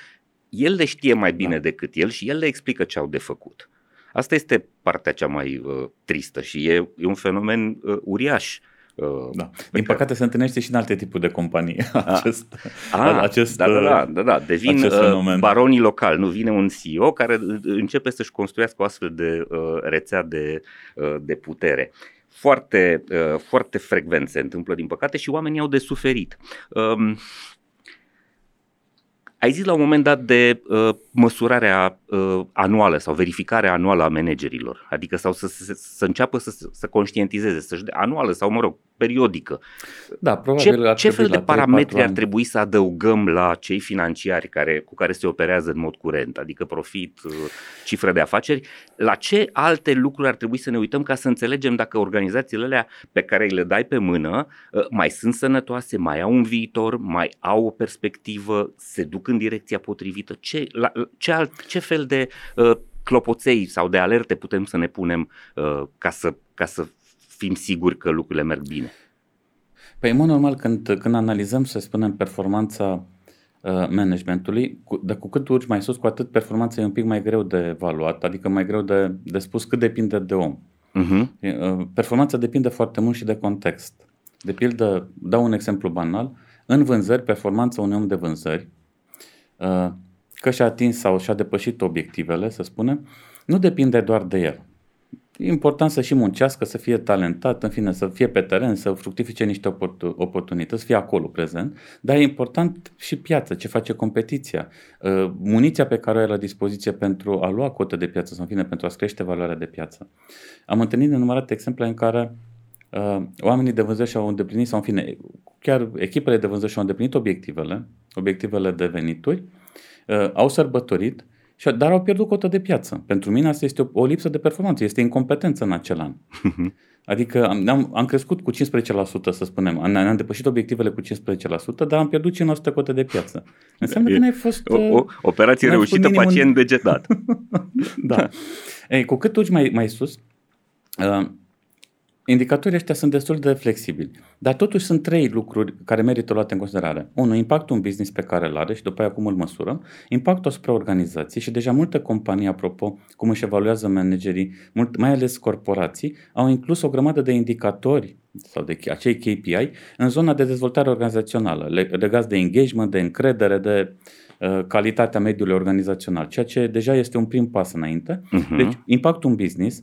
el le știe mai bine da. decât el și el le explică ce au de făcut. Asta este partea cea mai uh, tristă și e, e un fenomen uh, uriaș. Uh, da. Din păcate care... se întâlnește și în alte tipuri de companii acest, a, acest, da, da, da, da, da. devin uh, baronii locali, nu vine un CEO care uh, începe să-și construiască o astfel de uh, rețea de, uh, de putere foarte, uh, foarte frecvent se întâmplă din păcate și oamenii au de suferit. Uh, ai zis la un moment dat de uh, măsurarea uh, anuală sau verificarea anuală a managerilor, adică sau să, să, să înceapă să, să conștientizeze, să anuală sau, mă rog, periodică. Da, probabil ce, ce fel de parametri ar trebui să adăugăm la cei financiari care, cu care se operează în mod curent, adică profit, uh, cifră de afaceri, la ce alte lucruri ar trebui să ne uităm ca să înțelegem dacă organizațiile alea pe care le dai pe mână uh, mai sunt sănătoase, mai au un viitor, mai au o perspectivă, se duc în direcția potrivită, ce, la, ce, alt, ce fel de uh, clopoței sau de alerte putem să ne punem uh, ca, să, ca să fim siguri că lucrurile merg bine? Păi, în mod normal, când, când analizăm, să spunem, performanța uh, managementului, cu, de cu cât urci mai sus, cu atât performanța e un pic mai greu de evaluat, adică mai greu de, de spus cât depinde de om. Uh-huh. Performanța depinde foarte mult și de context. De pildă, dau un exemplu banal, în vânzări, performanța unui om de vânzări, uh, că și-a atins sau și-a depășit obiectivele, să spunem, nu depinde doar de el. E important să și muncească, să fie talentat, în fine, să fie pe teren, să fructifice niște oportunități, să fie acolo prezent, dar e important și piața, ce face competiția, uh, muniția pe care o ai la dispoziție pentru a lua cotă de piață sau, în fine, pentru a crește valoarea de piață. Am întâlnit nenumărate exemple în care uh, oamenii de vânzări și-au îndeplinit, sau, în fine, chiar echipele de vânzări și-au îndeplinit obiectivele, obiectivele de venituri, uh, au sărbătorit, și, dar au pierdut cotă de piață. Pentru mine asta este o, o lipsă de performanță, este incompetență în acel an. Adică am, am, am crescut cu 15%, să spunem, am, am depășit obiectivele cu 15%, dar am pierdut 5% cotă de piață. Înseamnă că n-ai fost... O, o operație reușită, minimum... pacient degetat. da. Ei, cu cât duci mai, mai sus, uh, Indicatorii ăștia sunt destul de flexibili, dar totuși sunt trei lucruri care merită luate în considerare. Unu, impactul în business pe care îl are și după aia cum îl măsurăm, impactul asupra organizației și deja multe companii, apropo, cum își evaluează managerii, mult, mai ales corporații, au inclus o grămadă de indicatori sau de acei KPI în zona de dezvoltare organizațională, legați de engagement, de încredere, de uh, calitatea mediului organizațional, ceea ce deja este un prim pas înainte. Uh-huh. Deci, impactul în business,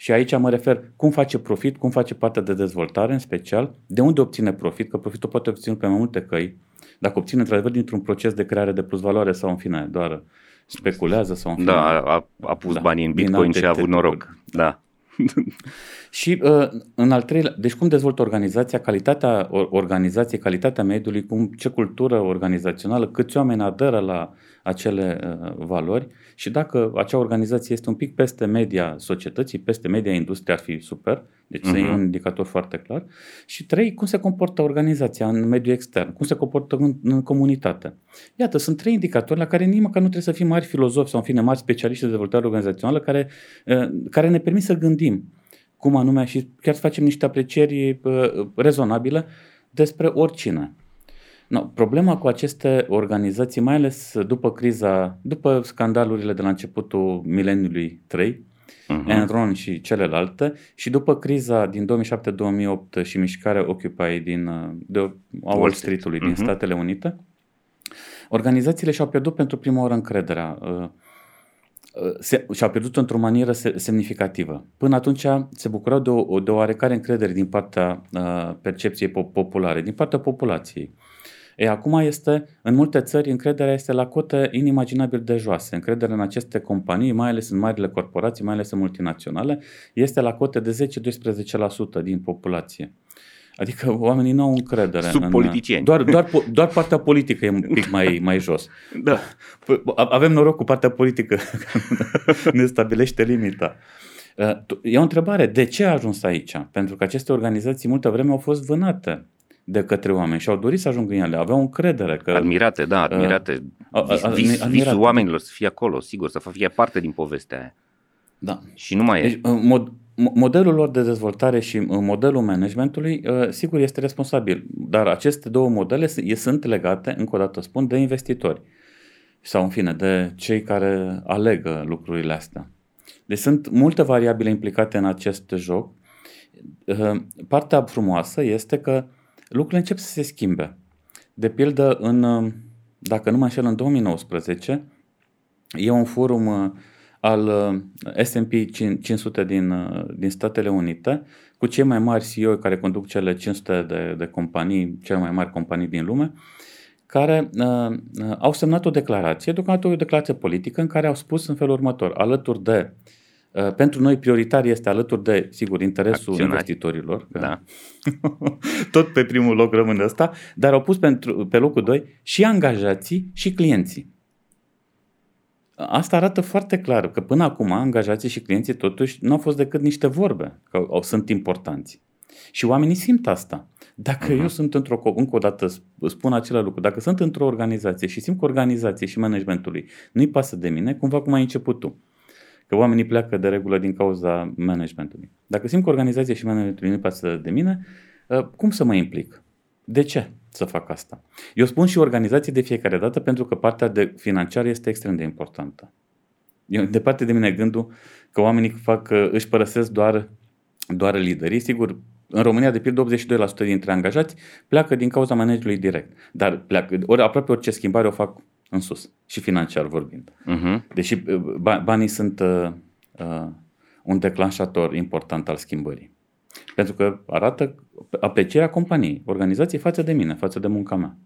și aici mă refer cum face profit, cum face partea de dezvoltare în special, de unde obține profit, că profitul poate obține pe mai multe căi, dacă obține într-adevăr dintr-un proces de creare de plus valoare sau în fine doar speculează sau în fine. Da, a, a pus da, banii în Bitcoin și a avut noroc. Da. și uh, în al treilea, deci cum dezvoltă organizația, calitatea organizației, calitatea mediului, cum, ce cultură organizațională, câți oameni aderă la acele uh, valori și dacă acea organizație este un pic peste media societății, peste media industriei, ar fi super, deci uh-huh. e un indicator foarte clar. Și trei, cum se comportă organizația în mediul extern, cum se comportă în, în comunitate. Iată, sunt trei indicatori la care nici măcar nu trebuie să fim mari filozofi sau în fine mari specialiști de dezvoltare organizațională care, uh, care ne permit să gândim cum anume și chiar să facem niște aprecieri uh, rezonabile despre oricine. No, problema cu aceste organizații, mai ales după criza, după scandalurile de la începutul mileniului 3, uh-huh. Enron și celelalte, și după criza din 2007-2008 și mișcarea Occupy din de Wall Street-ului uh-huh. din mhm. Statele Unite, organizațiile și-au pierdut pentru prima oară încrederea. Uh, uh, se, și-au pierdut într-o manieră semnificativă. Până atunci se bucurau de o, de o oarecare încredere din partea uh, percepției populare, din partea populației. E, acum este, în multe țări, încrederea este la cote inimaginabil de joase. Încrederea în aceste companii, mai ales în marile corporații, mai ales în multinaționale, este la cote de 10-12% din populație. Adică oamenii nu au încredere. Sub în, politicieni. Doar, doar, doar partea politică e un pic mai, mai jos. Da. Avem noroc cu partea politică, ne stabilește limita. E o întrebare, de ce a ajuns aici? Pentru că aceste organizații multă vreme au fost vânate de către oameni și au dorit să ajungă în ele, aveau încredere că... Admirate, da, uh, admirate. Uh, uh, uh, Vis, admirate. Visul oamenilor să fie acolo, sigur, să fie parte din povestea aia. Da. Și nu mai deci, e. Mod, modelul lor de dezvoltare și modelul managementului, sigur, este responsabil, dar aceste două modele sunt legate, încă o dată spun, de investitori sau, în fine, de cei care alegă lucrurile astea. Deci sunt multe variabile implicate în acest joc. Partea frumoasă este că lucrurile încep să se schimbe. De pildă, în, dacă nu mă înșel, în 2019, e un forum uh, al uh, S&P 500 din, uh, din Statele Unite, cu cei mai mari CEO care conduc cele 500 de, de companii, cele mai mari companii din lume, care uh, au semnat o declarație, deocamdată o declarație politică, în care au spus în felul următor, alături de uh, Uh, pentru noi prioritar este alături de, sigur, interesul Acționari. investitorilor. Da. tot pe primul loc rămâne ăsta, dar au pus pentru, pe locul 2 și angajații și clienții. Asta arată foarte clar că până acum angajații și clienții totuși nu au fost decât niște vorbe, că au, sunt importanți. Și oamenii simt asta. Dacă uh-huh. eu sunt într-o, încă o dată spun același lucru, dacă sunt într-o organizație și simt că organizație și managementului nu-i pasă de mine, cumva cum ai început tu Că oamenii pleacă de regulă din cauza managementului. Dacă simt că organizația și managementul nu pasă de mine, ă, cum să mă implic? De ce să fac asta? Eu spun și organizații de fiecare dată pentru că partea de financiară este extrem de importantă. Eu, departe de mine gândul că oamenii fac, își părăsesc doar, doar liderii. Sigur, în România, de pildă, 82% dintre angajați pleacă din cauza managerului direct. Dar pleacă, ori, aproape orice schimbare o fac în sus și financiar vorbind. Uh-huh. Deși uh, banii sunt uh, uh, un declanșator important al schimbării. Pentru că arată aprecierea companiei, organizației față de mine, față de munca mea.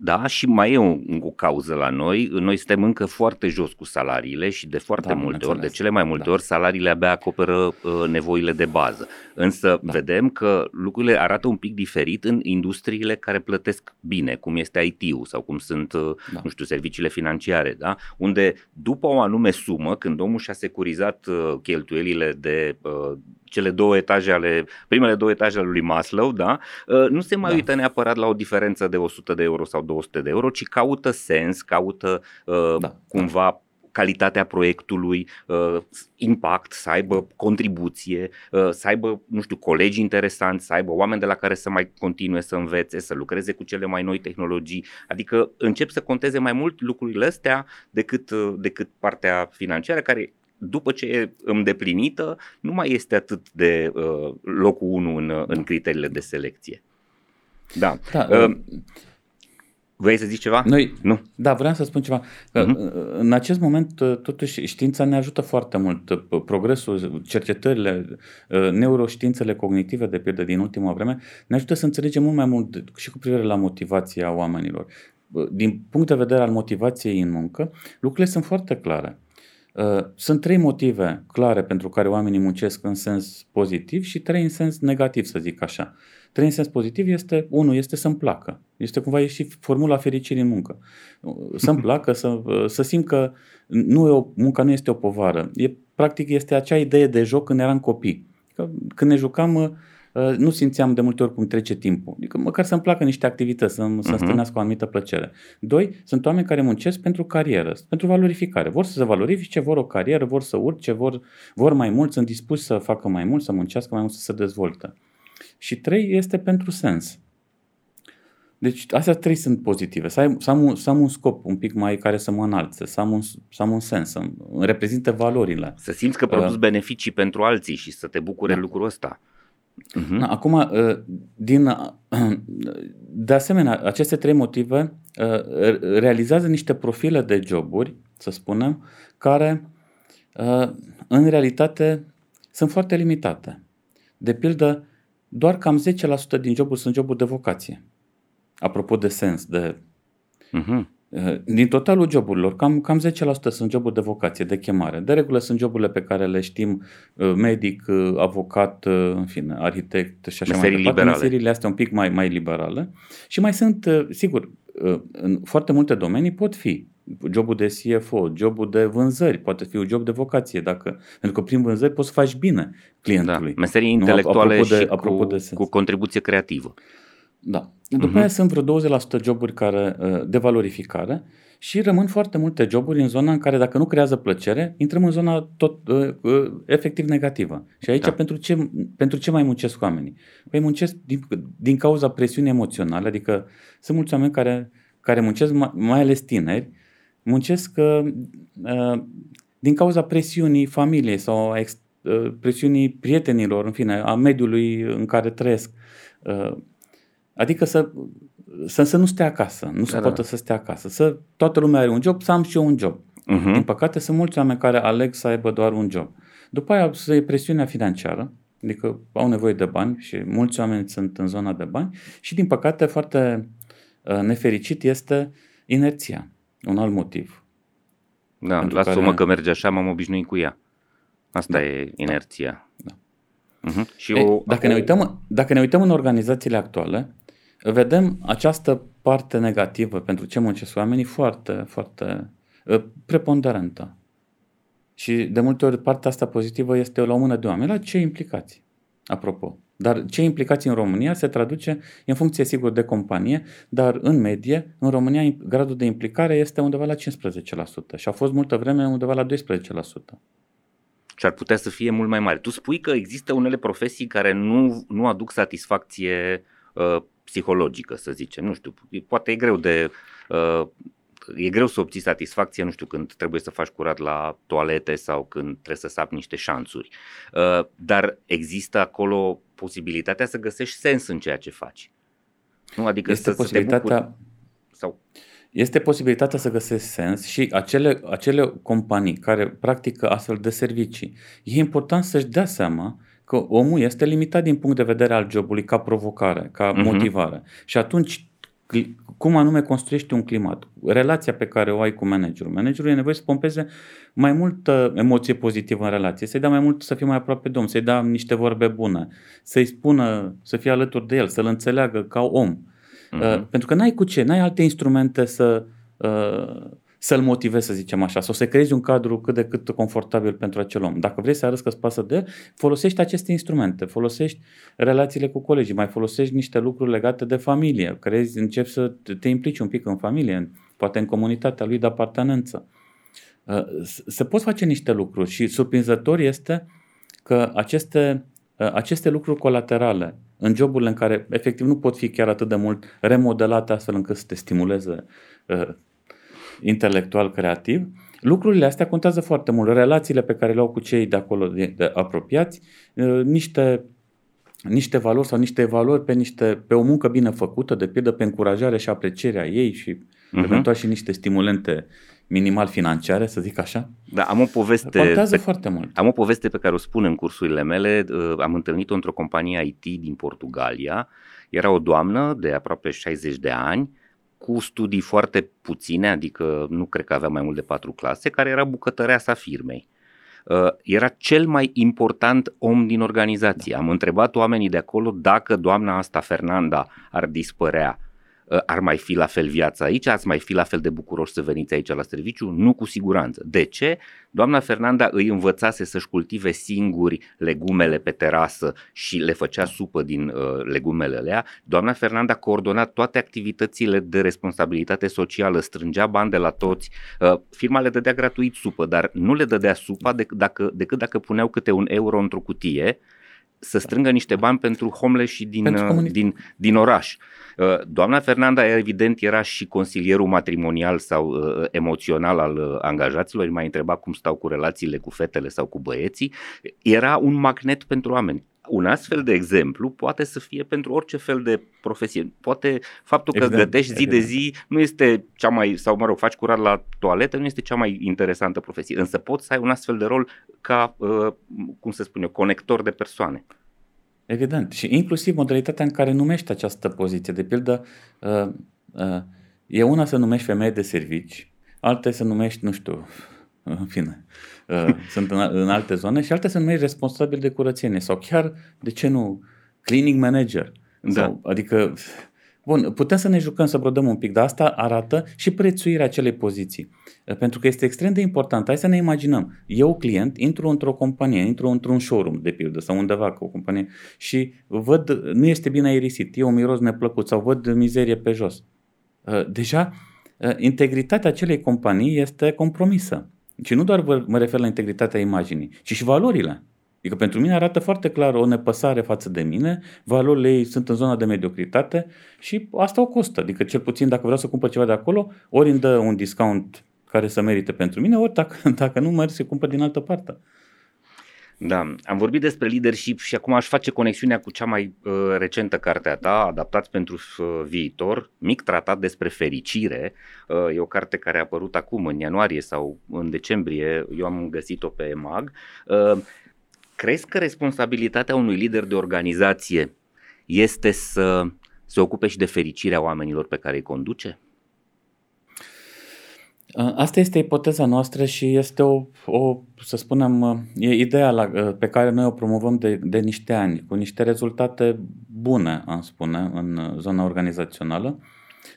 Da, și mai e o, o cauză la noi. Noi suntem încă foarte jos cu salariile și de foarte da, multe ori, de cele mai multe da. ori, salariile abia acoperă uh, nevoile de bază. Însă da. vedem că lucrurile arată un pic diferit în industriile care plătesc bine, cum este IT-ul sau cum sunt, uh, da. nu știu, serviciile financiare, da? unde după o anume sumă, când omul și-a securizat uh, cheltuielile de uh, cele două etaje ale, primele două etaje ale lui Maslow, da? Uh, nu se mai da. uită neapărat la o diferență de 100 de euro sau 200 de euro, ci caută sens, caută uh, da. cumva calitatea proiectului, uh, impact, să aibă contribuție, uh, să aibă, nu știu, colegi interesanți, să aibă oameni de la care să mai continue să învețe, să lucreze cu cele mai noi tehnologii. Adică încep să conteze mai mult lucrurile astea decât, uh, decât partea financiară, care după ce e îndeplinită, nu mai este atât de uh, locul 1 în, în criteriile de selecție. Da. da uh, Vrei să zici ceva? Noi, nu. Da, vreau să spun ceva. Că uh-huh. În acest moment, uh, totuși, știința ne ajută foarte mult. Uh, progresul, cercetările, uh, neuroștiințele cognitive, de pildă, din ultima vreme, ne ajută să înțelegem mult mai mult și cu privire la motivația oamenilor. Din punct de vedere al motivației în muncă, lucrurile sunt foarte clare. Uh, sunt trei motive clare pentru care oamenii muncesc în sens pozitiv și trei în sens negativ, să zic așa. Trei în sens pozitiv este, unul este să-mi placă. Este cumva e și formula fericirii în muncă. Uh, să-mi placă, să, uh, să simt că nu e o, munca nu este o povară. E, practic este acea idee de joc când eram copii. Că, când ne jucam, Uh, nu simțeam de multe ori cum trece timpul. Adică măcar să-mi placă niște activități, să-mi, să-mi uh-huh. stârnească o anumită plăcere. Doi, sunt oameni care muncesc pentru carieră, pentru valorificare. Vor să se valorifice, vor o carieră, vor să urce, vor, vor mai mult, sunt dispuși să facă mai mult, să muncească mai mult, să se dezvolte. Și trei, este pentru sens. Deci astea trei sunt pozitive. Să, ai, să, am un, să am un scop un pic mai care să mă înalțe, să am un, să am un sens, să reprezinte valorile. Să simți că produci uh, beneficii pentru alții și să te bucure da. lucrul ăsta. Uh-huh. Acum, uh, din, uh, de asemenea, aceste trei motive uh, realizează niște profile de joburi, să spunem, care în realitate sunt foarte limitate. De pildă, doar cam 10% din joburi sunt joburi de vocație. Apropo de sens, de uh-huh. Eh, din totalul joburilor, cam, cam 10% sunt joburi de vocație, de chemare. De regulă sunt joburile pe care le știm eh, medic, eh, avocat, în fine, arhitect și așa Meserii mai departe. Liberale. Meseriile astea un pic mai, mai liberale. Și mai sunt, sigur, în foarte multe domenii pot fi jobul de CFO, jobul de vânzări, poate fi un job de vocație, dacă, pentru că prin vânzări poți să faci bine clientului. Da, meserii intelectuale nu, apropo de, și apropo cu, de cu contribuție creativă. Da. După uh-huh. aia sunt vreo 20% joburi care, uh, de valorificare și rămân foarte multe joburi în zona în care dacă nu creează plăcere, intrăm în zona tot uh, uh, efectiv negativă. Și aici da. pentru, ce, pentru ce mai muncesc oamenii? Păi muncesc din, din cauza presiunii emoționale, adică sunt mulți oameni care, care muncesc, mai ales tineri, muncesc uh, uh, din cauza presiunii familiei sau ex, uh, presiunii prietenilor, în fine, a mediului în care trăiesc. Uh, Adică să, să, să nu stea acasă, nu da, se da. poate să stea acasă. Să, toată lumea are un job, să am și eu un job. Uh-huh. Din păcate sunt mulți oameni care aleg să aibă doar un job. După aia să e presiunea financiară, adică au nevoie de bani și mulți oameni sunt în zona de bani și din păcate foarte uh, nefericit este inerția, un alt motiv. Da, lasă-mă care... că merge așa, m-am obișnuit cu ea. Asta da, e inerția. Da. Uh-huh. Și Ei, o, dacă, ne uităm, dacă ne uităm în organizațiile actuale, vedem această parte negativă pentru ce muncesc oamenii foarte, foarte ă, preponderentă. Și de multe ori partea asta pozitivă este la o mână de oameni. La ce implicații? Apropo. Dar ce implicații în România se traduce în funcție, sigur, de companie, dar în medie, în România, gradul de implicare este undeva la 15% și a fost multă vreme undeva la 12%. Și ar putea să fie mult mai mare. Tu spui că există unele profesii care nu, nu aduc satisfacție uh, psihologică, să zicem. Nu știu, poate e greu de... Uh, e greu să obții satisfacție, nu știu, când trebuie să faci curat la toalete sau când trebuie să sapi niște șanțuri. Uh, dar există acolo posibilitatea să găsești sens în ceea ce faci. Nu? Adică este să, posibilitatea... să te sau... Este posibilitatea să găsești sens și acele, acele companii care practică astfel de servicii, e important să-și dea seama că omul este limitat din punct de vedere al jobului ca provocare, ca uh-huh. motivare. Și atunci, cum anume construiești un climat? Relația pe care o ai cu managerul. Managerul e nevoie să pompeze mai multă emoție pozitivă în relație, să-i dea mai mult să fie mai aproape de om, să-i dea niște vorbe bune, să-i spună, să fie alături de el, să-l înțeleagă ca om. Uh-huh. Uh, pentru că n-ai cu ce, n-ai alte instrumente să... Uh, să-l motivezi, să zicem așa, sau să creezi un cadru cât de cât confortabil pentru acel om. Dacă vrei să arăți că îți pasă de el, folosești aceste instrumente, folosești relațiile cu colegii, mai folosești niște lucruri legate de familie, crezi, începi să te implici un pic în familie, poate în comunitatea lui de apartenență. Uh, se pot face niște lucruri și surprinzător este că aceste, uh, aceste lucruri colaterale în joburile în care efectiv nu pot fi chiar atât de mult remodelate astfel încât să te stimuleze uh, intelectual creativ, lucrurile astea contează foarte mult. Relațiile pe care le au cu cei de acolo de, de apropiați, uh, niște niște valori sau niște valori pe, niște, pe o muncă bine făcută, de pildă pe încurajare și aprecierea ei și uh-huh. eventual și niște stimulente minimal financiare, să zic așa. Da, am o poveste. Contează pe, foarte mult. Am o poveste pe care o spun în cursurile mele. Uh, am întâlnit-o într-o companie IT din Portugalia. Era o doamnă de aproape 60 de ani cu studii foarte puține, adică nu cred că avea mai mult de patru clase, care era bucătăreasa firmei. Uh, era cel mai important om din organizație. Am întrebat oamenii de acolo dacă doamna asta, Fernanda, ar dispărea Ă, ar mai fi la fel viața aici, ați mai fi la fel de bucuroși să veniți aici la serviciu? Nu cu siguranță. De ce? Doamna Fernanda îi învățase să-și cultive singuri legumele pe terasă și le făcea supă din uh, legumele alea. Doamna Fernanda coordona toate activitățile de responsabilitate socială, strângea bani de la toți. Uh, firma le dădea gratuit supă, dar nu le dădea supa decât dacă, decât dacă puneau câte un euro într-o cutie să strângă niște bani pentru homeless și din, uh, din, din oraș. Uh, doamna Fernanda, evident, era și consilierul matrimonial sau uh, emoțional al angajaților, mai întreba cum stau cu relațiile cu fetele sau cu băieții. Era un magnet pentru oameni un astfel de exemplu poate să fie pentru orice fel de profesie. Poate faptul că evident, gătești zi evident. de zi nu este cea mai, sau mă rog, faci curat la toaletă, nu este cea mai interesantă profesie. Însă poți să ai un astfel de rol ca, uh, cum să spun eu, conector de persoane. Evident. Și inclusiv modalitatea în care numești această poziție. De pildă, uh, uh, e una să numești femeie de servici, alta să numești, nu știu, în fine, uh, sunt în, în alte zone și alte să numești responsabil de curățenie sau chiar, de ce nu, clinic manager. Da. Sau, adică, bun, putem să ne jucăm, să brodăm un pic, dar asta arată și prețuirea acelei poziții. Pentru că este extrem de important. Hai să ne imaginăm. Eu, client, intru într-o companie, intru într-un showroom, de pildă, sau undeva cu o companie și văd, nu este bine aerisit, e un miros neplăcut sau văd mizerie pe jos. Deja, integritatea acelei companii este compromisă. Și nu doar mă refer la integritatea imaginii, ci și valorile. Adică pentru mine arată foarte clar o nepăsare față de mine, valorile ei sunt în zona de mediocritate și asta o costă. Adică cel puțin dacă vreau să cumpăr ceva de acolo, ori îmi dă un discount care să merite pentru mine, ori dacă, dacă nu, merg să cumpăr din altă parte. Da, am vorbit despre leadership și acum aș face conexiunea cu cea mai uh, recentă carte a ta, adaptat pentru uh, viitor, mic tratat despre fericire. Uh, e o carte care a apărut acum în ianuarie sau în decembrie, eu am găsit-o pe EMAG. Uh, crezi că responsabilitatea unui lider de organizație este să se ocupe și de fericirea oamenilor pe care îi conduce? Asta este ipoteza noastră și este o, o să spunem, e ideea la, pe care noi o promovăm de, de niște ani, cu niște rezultate bune, am spune, în zona organizațională.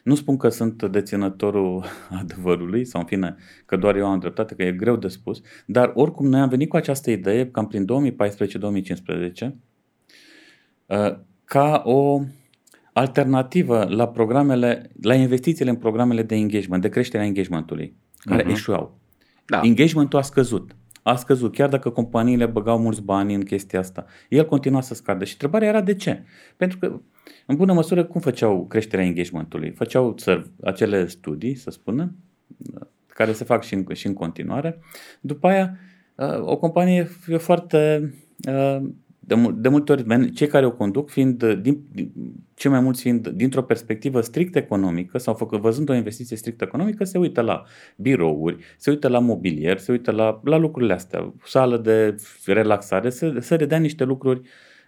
Nu spun că sunt deținătorul adevărului sau în fine că doar eu am dreptate, că e greu de spus, dar oricum noi am venit cu această idee cam prin 2014-2015 ca o alternativă la programele, la investițiile în programele de engagement, de creșterea engagementului, care uh-huh. eșuau. Da. Engagementul a scăzut. A scăzut, chiar dacă companiile băgau mulți bani în chestia asta. El continua să scadă și întrebarea era de ce? Pentru că, în bună măsură, cum făceau creșterea engagementului? Făceau acele studii, să spunem, care se fac și în, și în continuare. După aia, o companie e foarte de, de multe ori, cei care o conduc, fiind, din, din, cei mai mulți fiind dintr-o perspectivă strict economică sau făcă, văzând o investiție strict economică, se uită la birouri, se uită la mobilier, se uită la, la lucrurile astea, sală de relaxare, să, să redea niște lucruri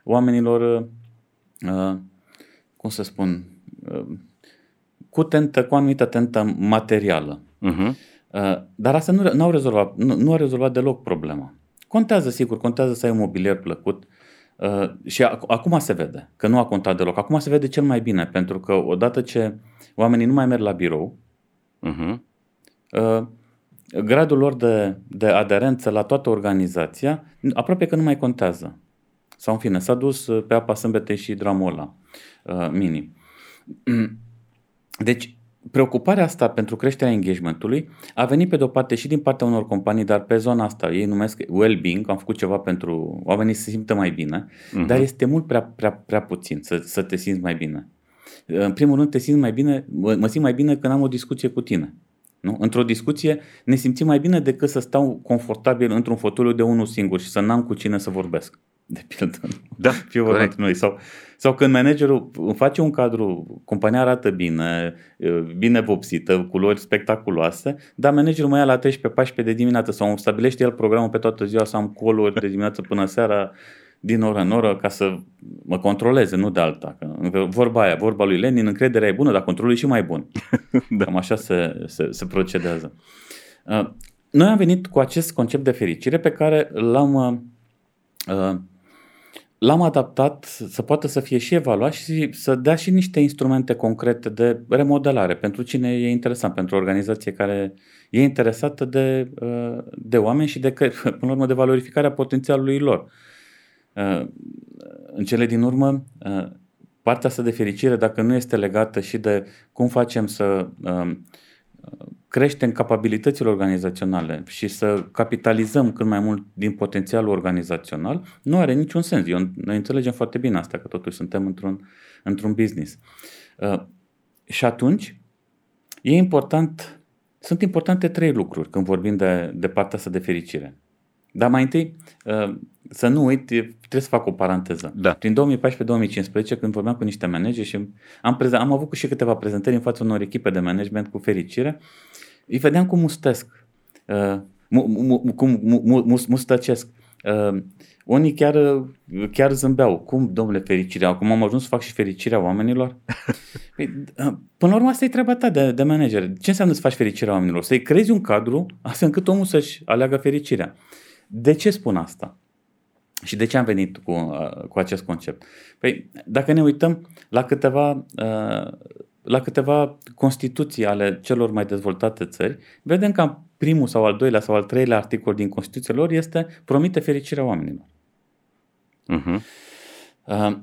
oamenilor, uh, cum să spun, uh, cu, tentă, cu anumită tentă materială. Uh-huh. Uh, dar asta nu, nu, au rezolvat, nu, nu a rezolvat deloc problema. Contează, sigur, contează să ai un mobilier plăcut, Uh, și ac- acum se vede că nu a contat deloc. Acum se vede cel mai bine, pentru că odată ce oamenii nu mai merg la birou, uh-huh. uh, gradul lor de, de aderență la toată organizația aproape că nu mai contează. Sau în fine, s-a dus pe apa sâmbetei și dramul ăla uh, mini. Deci, preocuparea asta pentru creșterea engagementului a venit pe de-o parte și din partea unor companii, dar pe zona asta ei numesc well-being, am făcut ceva pentru oamenii să se simtă mai bine, uh-huh. dar este mult prea, prea, prea puțin să, să te simți mai bine. În primul rând te simți mai bine, mă, mă simt mai bine când am o discuție cu tine. Nu? Într-o discuție ne simțim mai bine decât să stau confortabil într-un fotoliu de unul singur și să n-am cu cine să vorbesc. De pildă. Da, Fie noi. Sau, sau când managerul face un cadru, compania arată bine, bine vopsită, culori spectaculoase, dar managerul mă ia la 13-14 de dimineață sau stabilește el programul pe toată ziua să am coluri de dimineață până seara, din oră în oră ca să mă controleze, nu de alta. Că vorba aia, vorba lui Lenin, încrederea e bună, dar controlul e și mai bun. da. Cam așa se, se, se procedează. Uh, noi am venit cu acest concept de fericire pe care l-am, uh, l-am adaptat să poată să fie și evaluat și să dea și niște instrumente concrete de remodelare pentru cine e interesant, pentru o organizație care e interesată de, uh, de oameni și de, până la urmă, de valorificarea potențialului lor. În cele din urmă, partea asta de fericire, dacă nu este legată și de cum facem să creștem capabilitățile organizaționale și să capitalizăm cât mai mult din potențialul organizațional, nu are niciun sens. Eu, noi înțelegem foarte bine asta, că totuși suntem într-un, într-un business. Uh, și atunci, e important, sunt importante trei lucruri când vorbim de, de partea asta de fericire. Dar mai întâi, uh, să nu uit, trebuie să fac o paranteză. Da. Prin 2014-2015, când vorbeam cu niște manageri și am, prezent, am avut și câteva prezentări în fața unor echipe de management cu fericire, îi vedeam cum mustesc, uh, mu, mu, cum mu, mu, mustăcesc. Uh, unii chiar, chiar zâmbeau. Cum, domnule, fericirea? Acum am ajuns să fac și fericirea oamenilor? Păi, uh, până la urmă, asta e treaba ta de, de manager. Ce înseamnă să faci fericirea oamenilor? Să-i creezi un cadru astfel încât omul să-și aleagă fericirea. De ce spun asta? Și de ce am venit cu, uh, cu acest concept? Păi, dacă ne uităm la câteva, uh, la câteva constituții ale celor mai dezvoltate țări, vedem că primul sau al doilea sau al treilea articol din Constituția lor este promite fericirea oamenilor. Uh-huh. Uh,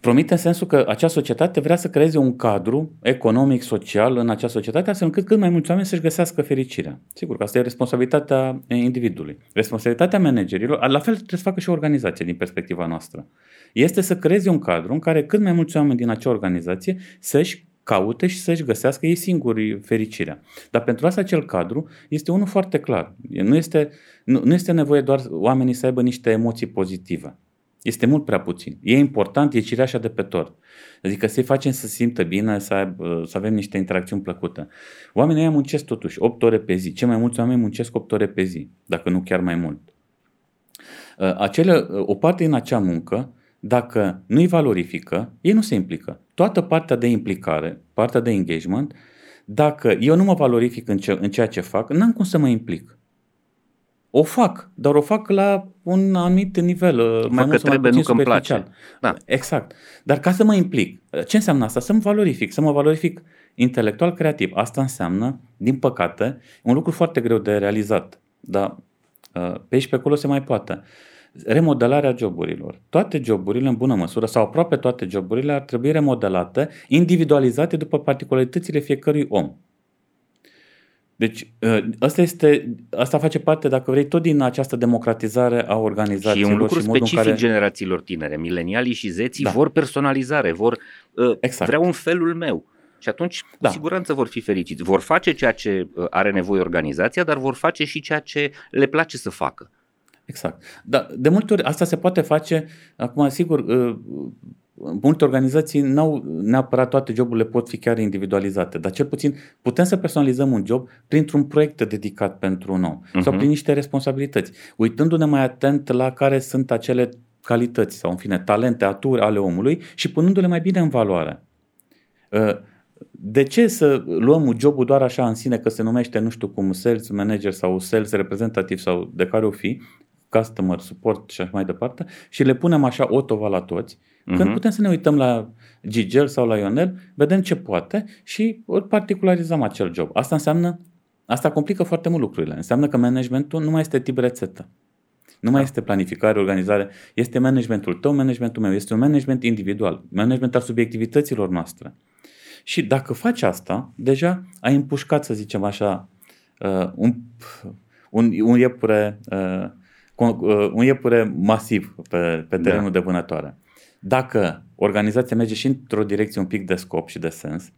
promite în sensul că acea societate vrea să creeze un cadru economic, social în acea societate, astfel încât cât mai mulți oameni să-și găsească fericirea. Sigur că asta e responsabilitatea individului. Responsabilitatea managerilor, la fel trebuie să facă și o organizație din perspectiva noastră. Este să creeze un cadru în care cât mai mulți oameni din acea organizație să-și caute și să-și găsească ei singuri fericirea. Dar pentru asta acel cadru este unul foarte clar. Nu este, nu, nu este nevoie doar oamenii să aibă niște emoții pozitive. Este mult prea puțin. E important, e cireașa de pe tort. Adică să-i facem să simtă bine, să, aibă, să avem niște interacțiuni plăcute. Oamenii ăia muncesc totuși 8 ore pe zi. Cei mai mulți oameni muncesc 8 ore pe zi, dacă nu chiar mai mult. Uh, acele, uh, o parte din acea muncă, dacă nu-i valorifică, ei nu se implică. Toată partea de implicare, partea de engagement, dacă eu nu mă valorific în, ce, în ceea ce fac, n-am cum să mă implic. O fac, dar o fac la un anumit nivel, uh, mai mult sau trebuie, mai puțin nu place. Da. Exact. Dar ca să mă implic, ce înseamnă asta? Să mă valorific, să mă valorific intelectual creativ. Asta înseamnă, din păcate, un lucru foarte greu de realizat. Dar uh, pe aici pe acolo se mai poate. Remodelarea joburilor. Toate joburile, în bună măsură, sau aproape toate joburile, ar trebui remodelate, individualizate după particularitățile fiecărui om. Deci asta, este, asta face parte, dacă vrei, tot din această democratizare a organizațiilor. Și un lucru și specific care... generațiilor tinere. Milenialii și zeții da. vor personalizare, vor uh, exact. vreau un felul meu. Și atunci, cu da. siguranță vor fi fericiți. Vor face ceea ce are nevoie organizația, dar vor face și ceea ce le place să facă. Exact. Dar de multe ori asta se poate face, acum sigur, multe organizații n-au neapărat toate joburile pot fi chiar individualizate, dar cel puțin putem să personalizăm un job printr-un proiect dedicat pentru un om uh-huh. sau prin niște responsabilități, uitându-ne mai atent la care sunt acele calități sau, în fine, talente, aturi ale omului și punându-le mai bine în valoare. Uh, de ce să luăm jobul doar așa în sine că se numește, nu știu cum, sales manager sau sales reprezentativ sau de care o fi, customer support și așa mai departe și le punem așa otova la toți când uh-huh. putem să ne uităm la Gigel sau la Ionel, vedem ce poate și particularizăm acel job. Asta înseamnă, asta complică foarte mult lucrurile. Înseamnă că managementul nu mai este tip rețetă. Nu mai da. este planificare, organizare, este managementul tău, managementul meu, este un management individual, management al subiectivităților noastre. Și dacă faci asta, deja ai împușcat, să zicem așa, uh, un, un, un iepure uh, uh, un iepure masiv pe, pe terenul da. de vânătoare. Dacă organizația merge și într-o direcție un pic de scop și de sens,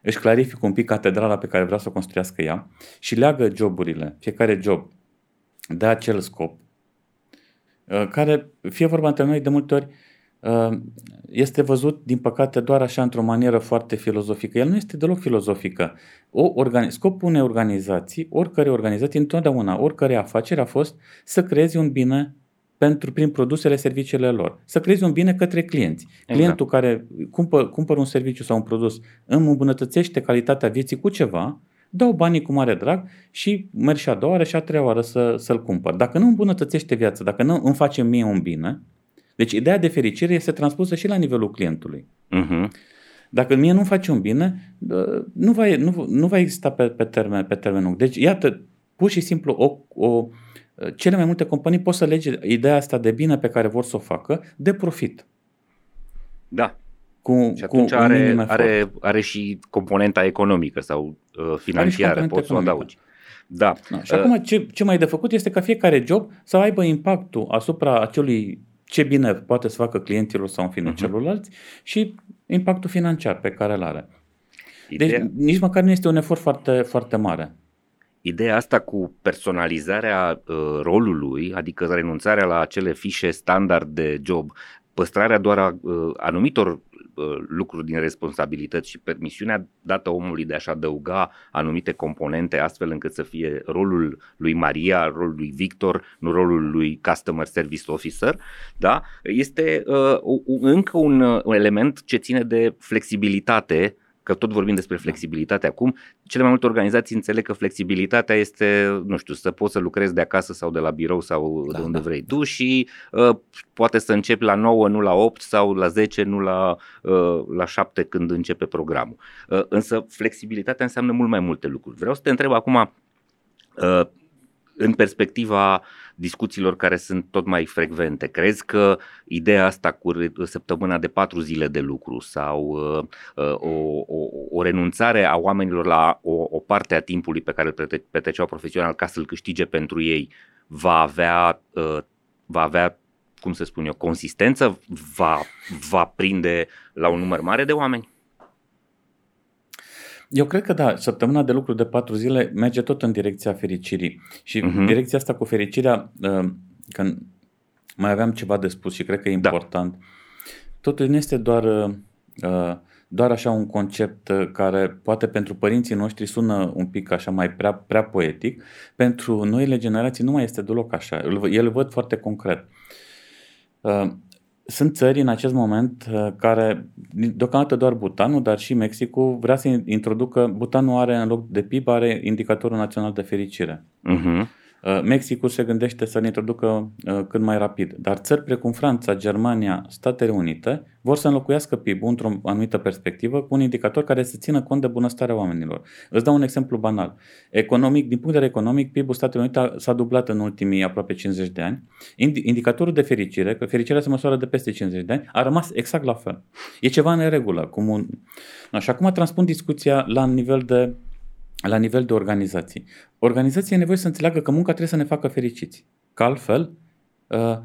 își clarifică un pic catedrala pe care vrea să o construiască ea și leagă joburile, fiecare job, de acel scop, uh, care, fie vorba între noi, de multe ori uh, este văzut, din păcate, doar așa într-o manieră foarte filozofică. El nu este deloc filozofică. O organi- scopul unei organizații, oricare organizație, întotdeauna, oricare afacere a fost să creeze un bine pentru, prin produsele, serviciile lor. Să creezi un bine către clienți. Exact. Clientul care cumpăr, cumpără un serviciu sau un produs îmi îmbunătățește calitatea vieții cu ceva, dau banii cu mare drag și merg și a doua oară și a treia oară să, să-l cumpăr. Dacă nu îmbunătățește viața, dacă nu îmi face mie un bine, deci ideea de fericire este transpusă și la nivelul clientului. Uh-huh. Dacă mie nu face un bine, nu va, nu, nu va exista pe, pe, termen, pe termen lung. Deci, iată, pur și simplu, o, o, cele mai multe companii pot să lege ideea asta de bine pe care vor să o facă de profit. Da. Cu, și atunci cu are, are, are și componenta economică sau uh, financiară, poți să o adaugi. Da. da. Și uh, acum ce, ce mai e de făcut este ca fiecare job să aibă impactul asupra acelui ce bine poate să facă clienților sau în fine uh-huh. celorlalți și impactul financiar pe care îl are. Deci, Ideea... Deci nici măcar nu este un efort foarte, foarte mare. Ideea asta cu personalizarea uh, rolului, adică renunțarea la acele fișe standard de job, păstrarea doar a uh, anumitor Uh, lucruri din responsabilități și permisiunea dată omului de a-și adăuga anumite componente astfel încât să fie rolul lui Maria, rolul lui Victor, nu rolul lui Customer Service Officer, da? este uh, încă un, uh, un element ce ține de flexibilitate că tot vorbim despre flexibilitate acum, cele mai multe organizații înțeleg că flexibilitatea este, nu știu, să poți să lucrezi de acasă sau de la birou sau da, de unde da. vrei tu și uh, poate să începi la 9, nu la 8 sau la 10, nu la, uh, la 7 când începe programul. Uh, însă flexibilitatea înseamnă mult mai multe lucruri. Vreau să te întreb acum, uh, în perspectiva discuțiilor care sunt tot mai frecvente, crezi că ideea asta cu săptămâna de patru zile de lucru sau uh, uh, o, o, o renunțare a oamenilor la o, o parte a timpului pe care îl petreceau profesional ca să-l câștige pentru ei va avea, uh, va avea cum să spun eu, consistență, va, va prinde la un număr mare de oameni? Eu cred că da, săptămâna de lucru de patru zile merge tot în direcția fericirii. Și uh-huh. direcția asta cu fericirea, uh, când mai aveam ceva de spus și cred că e da. important, da. totul nu este doar, uh, doar așa un concept care poate pentru părinții noștri sună un pic așa mai prea, prea poetic, pentru noile generații nu mai este deloc așa. El văd foarte concret. Uh, sunt țări în acest moment uh, care, deocamdată doar Butanul, dar și Mexicul, vrea să introducă, Butanul are în loc de PIB, are indicatorul național de fericire. Uh-huh. Uh, Mexicul se gândește să-l introducă uh, cât mai rapid, dar țări precum Franța, Germania, Statele Unite vor să înlocuiască PIB-ul într-o anumită perspectivă cu un indicator care să țină cont de bunăstarea oamenilor. Îți dau un exemplu banal. Economic, din punct de vedere economic, PIB-ul Statelor Unite s-a dublat în ultimii aproape 50 de ani. Indicatorul de fericire, că fericirea se măsoară de peste 50 de ani, a rămas exact la fel. E ceva în regulă. Cum un... Și acum transpun discuția la nivel de la nivel de organizații. Organizația e nevoie să înțeleagă că munca trebuie să ne facă fericiți. Că altfel, uh,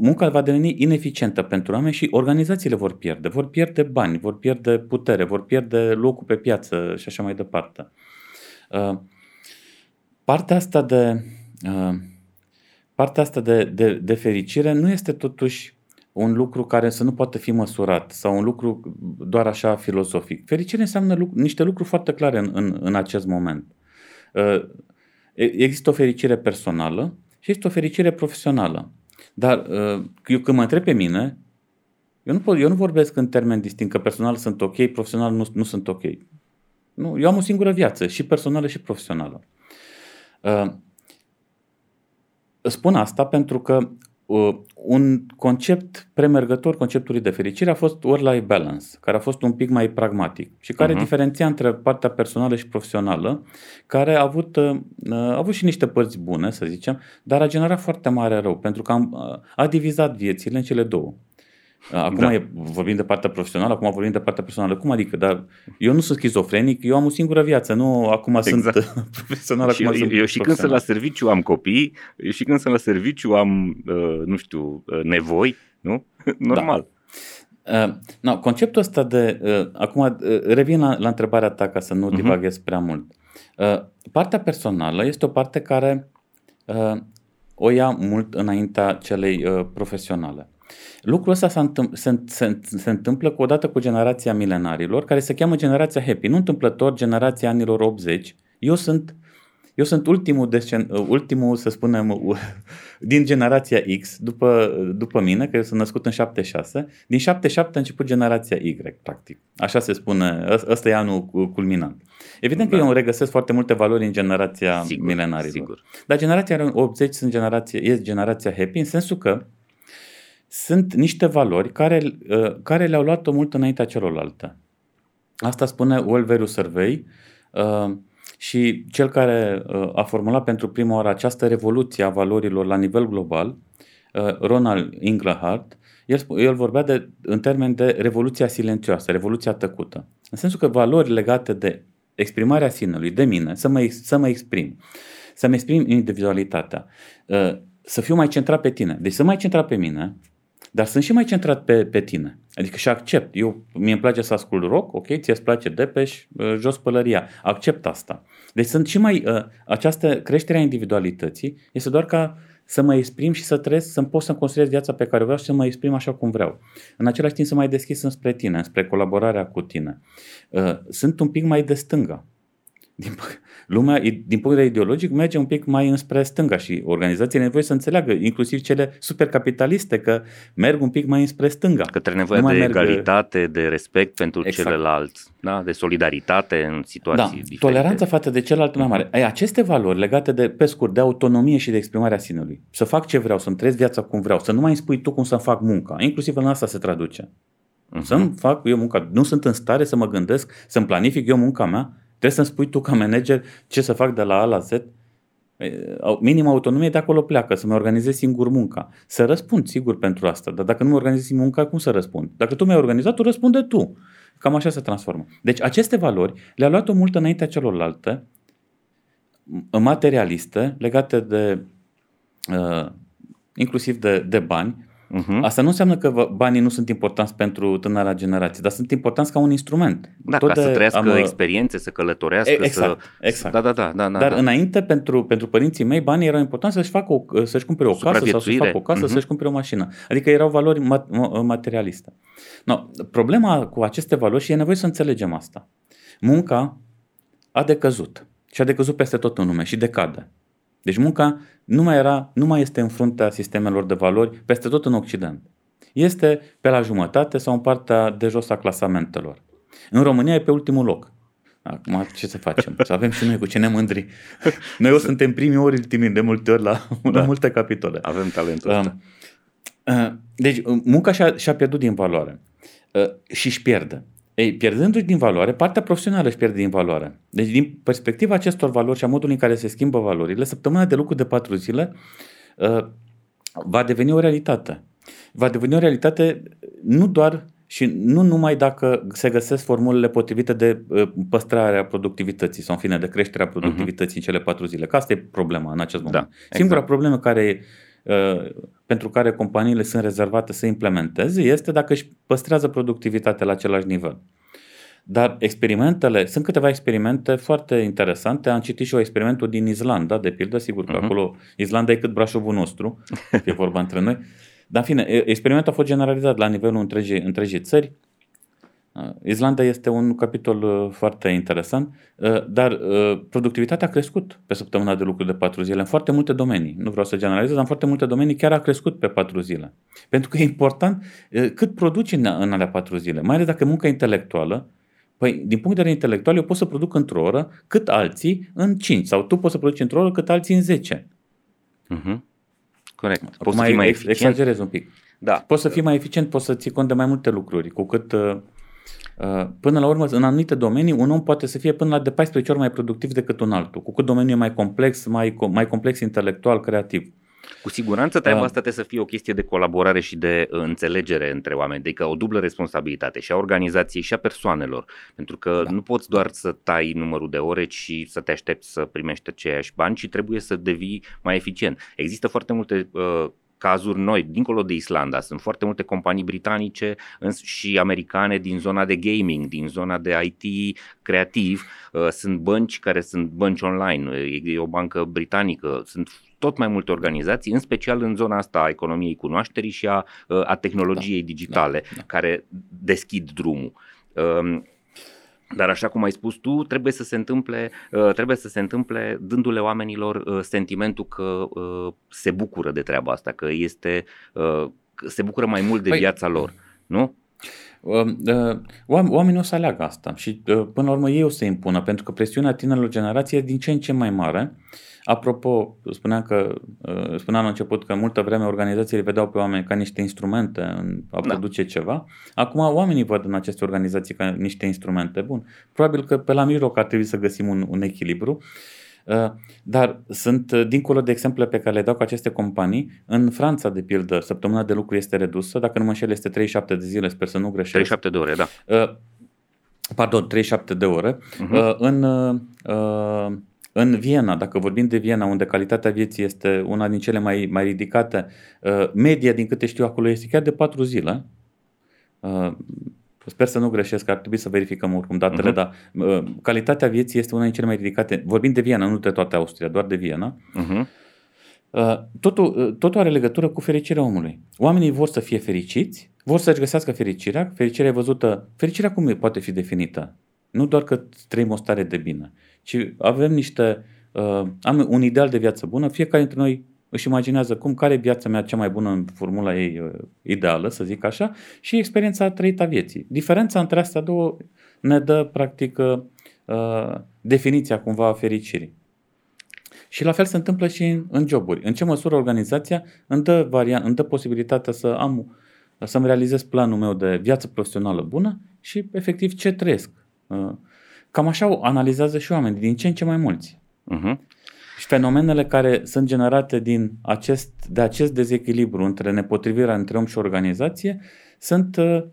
munca va deveni ineficientă pentru oameni și organizațiile vor pierde. Vor pierde bani, vor pierde putere, vor pierde locul pe piață și așa mai departe. Uh, partea asta de, uh, partea asta de, de, de fericire nu este totuși un lucru care să nu poată fi măsurat sau un lucru doar așa filozofic. Fericire înseamnă lucru, niște lucruri foarte clare în, în, în acest moment. Uh, există o fericire personală și există o fericire profesională. Dar uh, eu când mă întreb pe mine, eu nu, pot, eu nu vorbesc în termeni distinct, că personal sunt ok, profesional nu, nu sunt ok. Nu, eu am o singură viață, și personală și profesională. Uh, spun asta pentru că Uh, un concept premergător conceptului de fericire a fost work-life balance, care a fost un pic mai pragmatic și care uh-huh. diferenția între partea personală și profesională, care a avut, uh, a avut și niște părți bune, să zicem, dar a generat foarte mare rău, pentru că am, a divizat viețile în cele două. Acum da. e, vorbim de partea profesională, acum vorbim de partea personală. Cum adică? Dar eu nu sunt schizofrenic, eu am o singură viață, nu acum exact. sunt profesional, și acum eu, sunt eu și când sunt la serviciu am copii, eu și când sunt la serviciu am, uh, nu știu, uh, nevoi, nu? Normal. Da. Uh, no, conceptul ăsta de... Uh, acum uh, revin la, la întrebarea ta ca să nu uh-huh. divaghez prea mult. Uh, partea personală este o parte care uh, o ia mult înaintea celei uh, profesionale. Lucrul ăsta se, întâmpl- se, se, se întâmplă cu odată cu generația milenarilor, care se cheamă generația Happy. Nu întâmplător generația anilor 80. Eu sunt, Eu sunt ultimul, descen, ultimul să spunem, din generația X, după, după mine, că eu sunt născut în 76. Din 77 a început generația Y, practic. Așa se spune, ăsta e anul culminant. Evident da. că eu regăsesc foarte multe valori în generația sigur, milenarilor. Sigur. Dar generația 80 sunt generație, este generația happy, în sensul că sunt niște valori care, uh, care le-au luat-o mult înaintea celorlalte. Asta spune World Value Survey uh, și cel care uh, a formulat pentru prima oară această revoluție a valorilor la nivel global, Ronald Inglehart, el, el vorbea de, în termen de revoluția silențioasă, revoluția tăcută. În sensul că valori legate de exprimarea sinelui, de mine, să mă, să mă exprim, să-mi exprim individualitatea, să fiu mai centrat pe tine. Deci să mai centrat pe mine, dar sunt și mai centrat pe, pe tine. Adică și accept. Eu, mie îmi place să ascult rock, ok, ție îți place Depeș, uh, jos pălăria. Accept asta. Deci sunt și mai, uh, această creștere a individualității este doar ca să mă exprim și să trăiesc, să-mi pot să-mi construiesc viața pe care o vreau și să mă exprim așa cum vreau. În același timp să mai deschis înspre tine, spre colaborarea cu tine. Uh, sunt un pic mai de stânga din, lumea, din punct de vedere ideologic, merge un pic mai înspre stânga și organizațiile nevoie să înțeleagă, inclusiv cele supercapitaliste, că merg un pic mai înspre stânga. Către nevoia de merg... egalitate, de respect pentru exact. celălalt, da? de solidaritate în situații da, diferite. toleranța față de celălalt mai mare. Ai, aceste valori legate de, pe scurt, de autonomie și de exprimarea sinelui. Să fac ce vreau, să-mi trăiesc viața cum vreau, să nu mai spui tu cum să fac munca. Inclusiv în asta se traduce. Uh-huh. Să-mi fac eu munca. Nu sunt în stare să mă gândesc, să-mi planific eu munca mea Trebuie să-mi spui tu ca manager ce să fac de la A la Z. Minim autonomie de acolo pleacă, să-mi organizez singur munca. Să răspund, sigur, pentru asta. Dar dacă nu mi organizez singur munca, cum să răspund? Dacă tu mi-ai organizat, tu răspunde tu. Cam așa se transformă. Deci aceste valori le-a luat-o mult înaintea celorlalte, materialiste, legate de uh, inclusiv de, de bani, Uh-huh. Asta nu înseamnă că banii nu sunt importanți pentru tânăra generație, dar sunt importanți ca un instrument. Da, Tot ca să trăiască am... experiențe, să călătorească. Exact, să... exact. Da, da, da, da, da dar da. înainte, pentru, pentru părinții mei, banii erau importanți să-și, facă o, să-și cumpere o casă sau să-și facă o casă, uh-huh. să-și cumpere o mașină. Adică erau valori materialiste. No, problema cu aceste valori, și e nevoie să înțelegem asta, munca a decăzut. Și a decăzut peste tot în lume și decade. Deci munca nu mai, era, nu mai este în fruntea sistemelor de valori peste tot în Occident. Este pe la jumătate sau în partea de jos a clasamentelor. În România e pe ultimul loc. Acum ce să facem? Să avem și noi cu ce ne mândri. Noi o suntem primii ori ultimii de multe ori la, da. la multe capitole. Avem talentul ăsta. Uh, deci munca și-a, și-a pierdut din valoare uh, și își pierde. Ei, pierdându-și din valoare, partea profesională își pierde din valoare. Deci, din perspectiva acestor valori și a modului în care se schimbă valorile, săptămâna de lucru de patru zile uh, va deveni o realitate. Va deveni o realitate nu doar și nu numai dacă se găsesc formulele potrivite de uh, păstrarea productivității sau, în fine, de creșterea productivității uh-huh. în cele patru zile. Că asta e problema în acest moment. Da, exact. Singura problemă care uh, pentru care companiile sunt rezervate să implementeze este dacă își păstrează productivitatea la același nivel. Dar experimentele, sunt câteva experimente foarte interesante. Am citit și o experimentul din Islanda, de pildă, sigur că uh-huh. acolo Islanda e cât Brașovul nostru, e vorba între noi. Dar, în fine, experimentul a fost generalizat la nivelul întregii, întregii țări. Uh, Islanda este un capitol uh, foarte interesant, uh, dar productivitatea a crescut pe săptămâna de lucru de patru zile în foarte multe domenii. Nu vreau să generalizez, dar în foarte multe domenii chiar a crescut pe patru zile. Pentru că e important cât produci în, în alea patru zile, mai ales dacă e muncă intelectuală, Păi, din punct de vedere intelectual, eu pot să produc într-o oră cât alții în 5 sau tu poți să produci într-o oră cât alții în 10. Uh-huh. Corect. Poți să fii mai eficient. Exagerez un pic. Da. Poți să fii mai eficient, poți să ții cont de mai multe lucruri, cu cât uh, uh, Până la urmă, în anumite domenii, un om poate să fie până la de 14 ori mai productiv decât un altul, cu cât domeniul e mai complex, mai, mai complex intelectual, creativ. Cu siguranță treaba asta trebuie să fie o chestie de colaborare și de uh, înțelegere între oameni, adică o dublă responsabilitate și a organizației și a persoanelor, pentru că da. nu poți doar să tai numărul de ore și să te aștepți să primești aceiași bani, ci trebuie să devii mai eficient. Există foarte multe uh, cazuri noi, dincolo de Islanda. Sunt foarte multe companii britanice și americane din zona de gaming, din zona de IT creativ. Uh, sunt bănci care sunt bănci online. E o bancă britanică. Sunt tot mai multe organizații, în special în zona asta a economiei cunoașterii și a, a tehnologiei da, digitale, da, da. care deschid drumul. Um, Dar așa cum ai spus tu, trebuie să se întâmple, uh, trebuie să se întâmple dându-le oamenilor uh, sentimentul că uh, se bucură de treaba asta, că este se bucură mai mult de păi, viața lor, nu? Oamenii o să aleagă asta și până la urmă ei o să impună, pentru că presiunea tinerilor generații e din ce în ce mai mare Apropo, spuneam că uh, spuneam la început că multă vreme organizațiile vedeau pe oameni ca niște instrumente în a da. produce ceva. Acum oamenii văd în aceste organizații ca niște instrumente. Bun, probabil că pe la mijloc ar trebui să găsim un, un echilibru. Uh, dar sunt, uh, dincolo de exemple pe care le dau cu aceste companii, în Franța, de pildă, săptămâna de lucru este redusă, dacă nu mă înșel, este 37 de zile, sper să nu greșesc. 37 de ore, da. Pardon, 37 de ore. Uh-huh. În în Viena, dacă vorbim de Viena, unde calitatea vieții este una din cele mai, mai ridicate, uh, media, din câte știu acolo, este chiar de patru zile. Uh, sper să nu greșesc, ar trebui să verificăm oricum datele, uh-huh. dar uh, calitatea vieții este una din cele mai ridicate. Vorbim de Viena, nu de toată Austria, doar de Viena. Uh-huh. Totul, totul are legătură cu fericirea omului. Oamenii vor să fie fericiți, vor să-și găsească fericirea. Fericirea e văzută. Fericirea cum poate fi definită? Nu doar că trăim o stare de bine, ci avem niște, uh, am un ideal de viață bună, fiecare dintre noi își imaginează cum, care e viața mea cea mai bună în formula ei uh, ideală, să zic așa, și experiența trăită a vieții. Diferența între astea două ne dă, practic, uh, uh, definiția cumva a fericirii. Și la fel se întâmplă și în, în joburi. În ce măsură organizația îmi dă, variant, îmi dă posibilitatea să am, să-mi realizez planul meu de viață profesională bună și efectiv ce trăiesc. Uh, Cam așa analizează și oamenii, din ce în ce mai mulți. Uh-huh. Și fenomenele care sunt generate din acest, de acest dezechilibru între nepotrivirea între om și organizație sunt uh,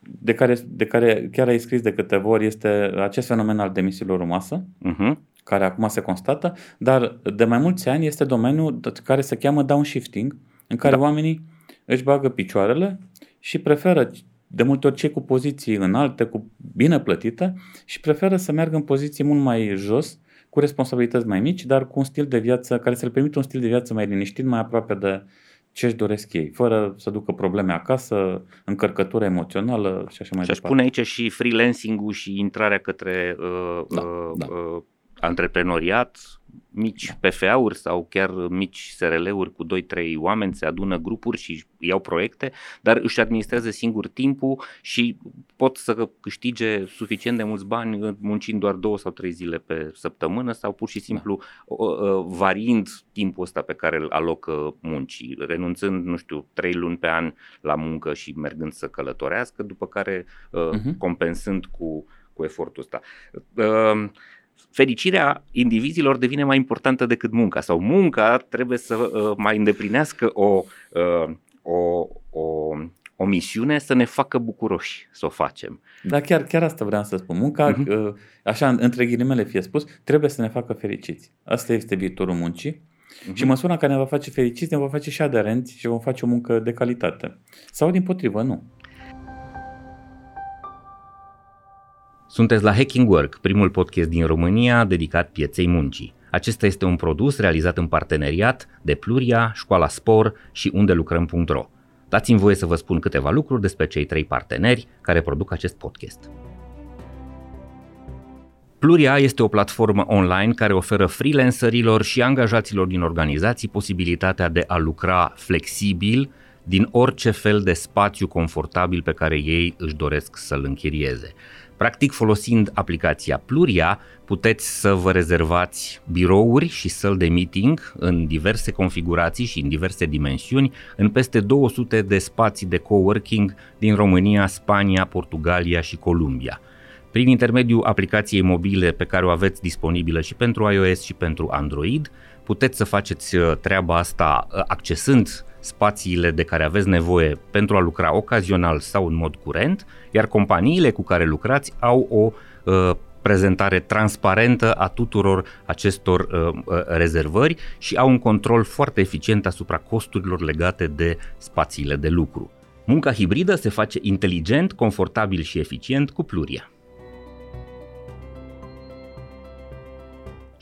de care, de care chiar ai scris de câteva ori este acest fenomen al demisiilor în masă, uh-huh. care acum se constată, dar de mai mulți ani este domeniul care se cheamă downshifting, în care da. oamenii își bagă picioarele și preferă de multe ori cei cu poziții înalte, cu bine plătite și preferă să meargă în poziții mult mai jos, cu responsabilități mai mici, dar cu un stil de viață care să le permită un stil de viață mai liniștit, mai aproape de ce își doresc ei, fără să ducă probleme acasă, încărcătură emoțională și așa mai și departe. Și aș pune aici și freelancing-ul și intrarea către uh, da, uh, da. Uh, antreprenoriat, mici PFA-uri sau chiar mici SRL-uri cu 2-3 oameni, se adună grupuri și iau proiecte, dar își administrează singur timpul și pot să câștige suficient de mulți bani muncind doar 2 sau 3 zile pe săptămână sau pur și simplu da. variind timpul ăsta pe care îl alocă muncii, renunțând, nu știu, 3 luni pe an la muncă și mergând să călătorească, după care uh-huh. compensând cu, cu efortul ăsta. Uh, fericirea indivizilor devine mai importantă decât munca sau munca trebuie să uh, mai îndeplinească o, uh, o, o, o misiune să ne facă bucuroși să o facem. Da, chiar, chiar asta vreau să spun. Munca, uh-huh. așa între ghilimele fie spus, trebuie să ne facă fericiți. Asta este viitorul muncii. Uh-huh. Și măsura în care ne va face fericiți, ne va face și aderenți și vom face o muncă de calitate. Sau din potrivă, nu. Sunteți la Hacking Work, primul podcast din România dedicat pieței muncii. Acesta este un produs realizat în parteneriat de Pluria, Școala Spor și unde lucrăm.ro. Dați-mi voie să vă spun câteva lucruri despre cei trei parteneri care produc acest podcast. Pluria este o platformă online care oferă freelancerilor și angajaților din organizații posibilitatea de a lucra flexibil din orice fel de spațiu confortabil pe care ei își doresc să-l închirieze. Practic, folosind aplicația Pluria, puteți să vă rezervați birouri și săli de meeting în diverse configurații și în diverse dimensiuni în peste 200 de spații de coworking din România, Spania, Portugalia și Columbia. Prin intermediul aplicației mobile pe care o aveți disponibilă și pentru iOS și pentru Android, puteți să faceți uh, treaba asta uh, accesând spațiile de care aveți nevoie pentru a lucra ocazional sau în mod curent, iar companiile cu care lucrați au o uh, prezentare transparentă a tuturor acestor uh, uh, rezervări și au un control foarte eficient asupra costurilor legate de spațiile de lucru. Munca hibridă se face inteligent, confortabil și eficient cu Pluria.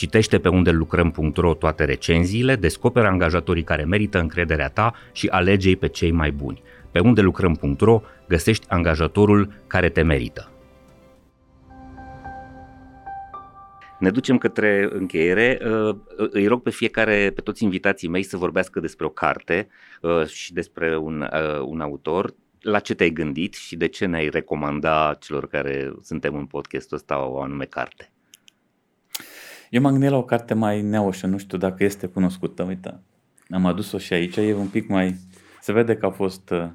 Citește pe unde lucrăm.ro toate recenziile, descoperă angajatorii care merită încrederea ta și alege pe cei mai buni. Pe unde lucrăm.ro găsești angajatorul care te merită. Ne ducem către încheiere. Uh, îi rog pe fiecare, pe toți invitații mei să vorbească despre o carte uh, și despre un, uh, un autor. La ce te-ai gândit și de ce ne-ai recomanda celor care suntem în podcastul ăsta o anume carte? Eu m-am gândit la o carte mai neoșă, nu știu dacă este cunoscută, uite. Am adus-o și aici, e un pic mai... Se vede că a fost uh,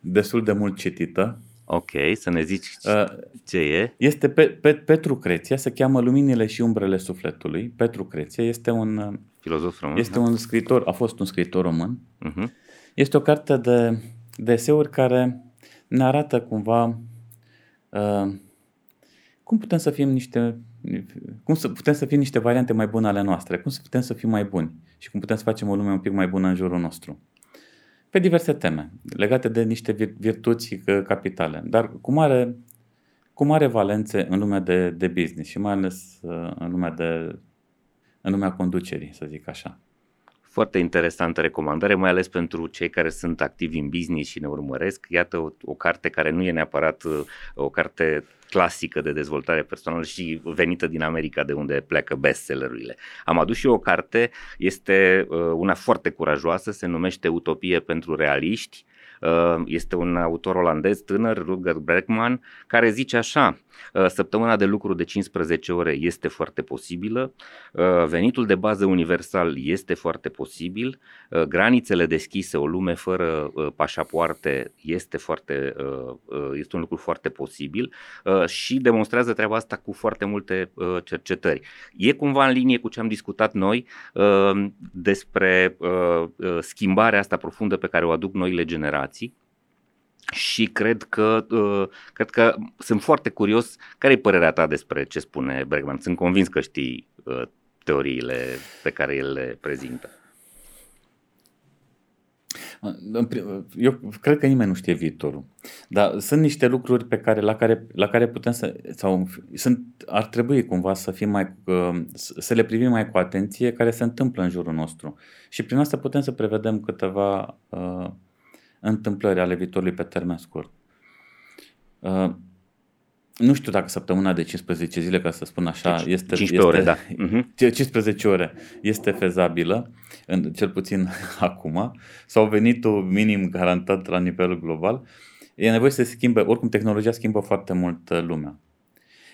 destul de mult citită. Ok, să ne zici uh, ce e. Este pe, pe, Petru Creția, se cheamă Luminile și umbrele sufletului. Petru Creția este un... Uh, Filozof român. Este da? un scriitor, a fost un scriitor român. Uh-huh. Este o carte de, de eseuri care ne arată cumva uh, cum putem să fim niște cum să putem să fim niște variante mai bune ale noastre, cum să putem să fim mai buni și cum putem să facem o lume un pic mai bună în jurul nostru. Pe diverse teme, legate de niște virtuți capitale, dar cu mare, cu mare valențe în lumea de, de business și mai ales uh, în lumea, de, în lumea conducerii, să zic așa. Foarte interesantă recomandare, mai ales pentru cei care sunt activi în business și ne urmăresc. Iată o, o carte care nu e neapărat uh, o carte clasică de dezvoltare personală și venită din America de unde pleacă bestsellerurile. Am adus și eu o carte, este uh, una foarte curajoasă, se numește Utopie pentru realiști, Uh, este un autor olandez tânăr, Rutger Bregman, care zice așa, uh, săptămâna de lucru de 15 ore este foarte posibilă, uh, venitul de bază universal este foarte posibil, granițele deschise, o lume fără pașapoarte este, foarte, este un lucru foarte posibil. Și demonstrează treaba asta cu foarte multe cercetări. E cumva în linie cu ce am discutat noi despre schimbarea asta profundă pe care o aduc noile generații generații și cred că, uh, cred că sunt foarte curios care e părerea ta despre ce spune Bregman. Sunt convins că știi uh, teoriile pe care el le prezintă. Eu cred că nimeni nu știe viitorul. Dar sunt niște lucruri pe care, la, care, la care putem să. sau sunt, ar trebui cumva să fim mai. Uh, să le privim mai cu atenție care se întâmplă în jurul nostru. Și prin asta putem să prevedem câteva uh, întâmplări ale viitorului pe termen scurt. Uh, nu știu dacă săptămâna de 15 zile, ca să spun așa, deci, este, 15 este, ore, da. Uh-huh. 15 ore este fezabilă, în, cel puțin acum, sau venitul minim garantat la nivel global. E nevoie să se schimbe, oricum tehnologia schimbă foarte mult uh, lumea.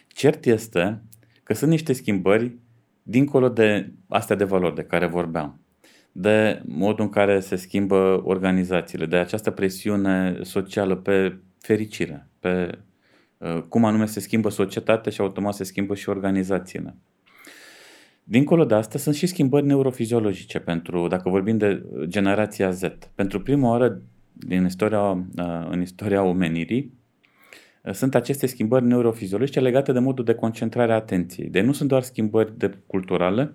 Cert este că sunt niște schimbări dincolo de astea de valori de care vorbeam de modul în care se schimbă organizațiile, de această presiune socială pe fericire, pe uh, cum anume se schimbă societatea și automat se schimbă și organizațiile. Dincolo de asta sunt și schimbări neurofiziologice pentru, dacă vorbim de generația Z. Pentru prima oară din istoria, uh, în istoria omenirii, uh, sunt aceste schimbări neurofiziologice legate de modul de concentrare a atenției. Deci nu sunt doar schimbări de culturale,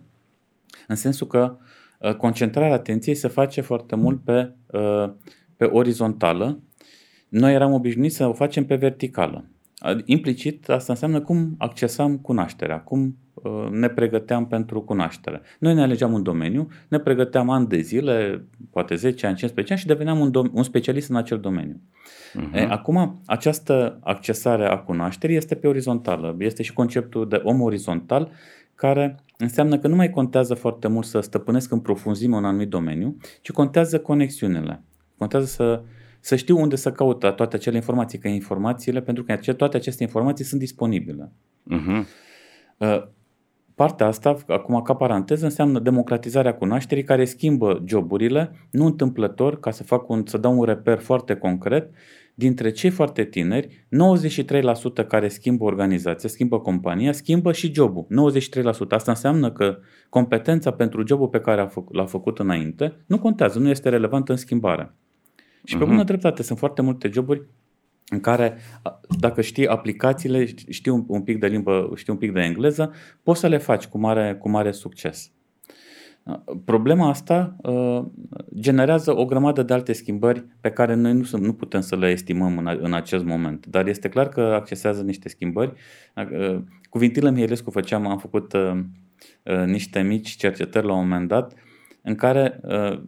în sensul că uh, Uh, concentrarea atenției se face foarte mult pe, uh, pe orizontală. Noi eram obișnuiți să o facem pe verticală. Implicit, asta înseamnă cum accesam cunoașterea, cum uh, ne pregăteam pentru cunoaștere. Noi ne alegeam un domeniu, ne pregăteam ani de zile, poate 10 ani, 15 ani și deveneam un, dom- un specialist în acel domeniu. Uh-huh. E, acum, această accesare a cunoașterii este pe orizontală. Este și conceptul de om orizontal, care înseamnă că nu mai contează foarte mult să stăpânesc în profunzime un anumit domeniu, ci contează conexiunile. Contează să, să știu unde să caut toate acele informații, că informațiile, pentru că toate aceste informații sunt disponibile. Uh-huh. Partea asta, acum ca paranteză, înseamnă democratizarea cunoașterii care schimbă joburile, nu întâmplător, ca să fac un, să dau un reper foarte concret, dintre cei foarte tineri, 93% care schimbă organizația, schimbă compania, schimbă și jobul. 93%. Asta înseamnă că competența pentru jobul pe care l-a făcut înainte nu contează, nu este relevantă în schimbare. Și pe uh-huh. bună dreptate, sunt foarte multe joburi în care, dacă știi aplicațiile, știi un, un pic de limbă, știi un pic de engleză, poți să le faci cu mare, cu mare succes. Problema asta uh, generează o grămadă de alte schimbări pe care noi nu, nu putem să le estimăm în, în acest moment, dar este clar că accesează niște schimbări. Uh, cu Vintilă Mihelescu făceam, am făcut uh, uh, niște mici cercetări la un moment dat în care uh,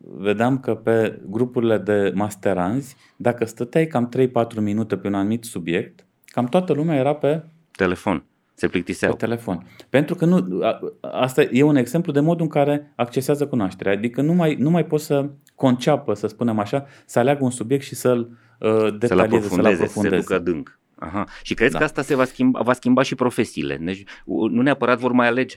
vedeam că pe grupurile de masteranzi, dacă stăteai cam 3-4 minute pe un anumit subiect, cam toată lumea era pe telefon. Se plictiseau. Pe telefon. Pentru că nu, a, asta e un exemplu de modul în care accesează cunoașterea. Adică nu mai, nu mai poți să conceapă, să spunem așa, să aleagă un subiect și să-l uh, detalieze, să-l aprofundeze. Să-l aprofundeze. să se ducă adânc. Aha. Și crezi da. că asta se va schimba, va schimba și profesiile? Deci, nu neapărat vor mai alege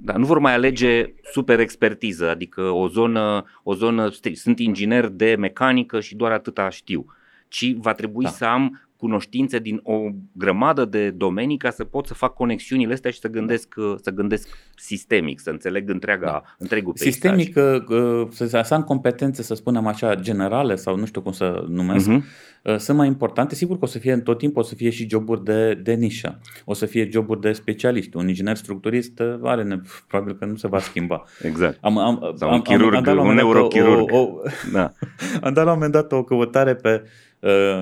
da, nu vor mai alege super expertiză, adică o zonă, o zonă, sunt inginer de mecanică și doar atâta știu, ci va trebui da. să am cunoștințe din o grămadă de domenii ca să pot să fac conexiunile astea și să gândesc, da. să gândesc sistemic, să înțeleg întreaga, da. întregul peisaj. Sistemic, uh, uh, să, să am competențe, să spunem așa, generale sau nu știu cum să numesc, uh-huh. sunt mai importante. Sigur că o să fie în tot timpul, o să fie și joburi de, de nișă, o să fie joburi de specialiști. Un inginer structurist uh, are, ne, probabil că nu se va schimba. Exact. Am, am, sau am, un chirurg, am, am un neurochirurg. O, o, da. am dat la un moment dat o căutare pe Uh,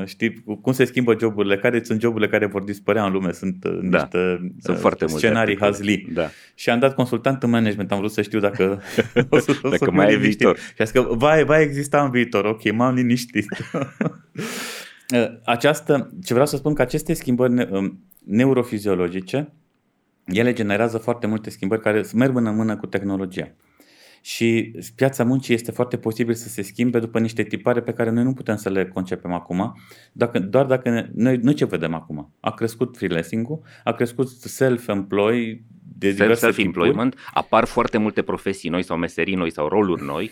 știi cum se schimbă joburile, care sunt joburile care vor dispărea în lume, sunt uh, da, niște sunt uh, foarte scenarii hazli. Da. Și am dat consultant în management, am vrut să știu dacă o să, o dacă să mai e viitor. Și a zis că va, va exista în viitor, ok, m-am liniștit. Uh, această, ce vreau să spun că aceste schimbări um, neurofiziologice, ele generează foarte multe schimbări care merg mână în mână cu tehnologia și piața muncii este foarte posibil să se schimbe după niște tipare pe care noi nu putem să le concepem acum, dacă, doar dacă ne, noi, noi ce vedem acum? A crescut freelancing-ul, a crescut self-employ, de self-employment, tipuri. apar foarte multe profesii noi sau meserii noi sau roluri noi.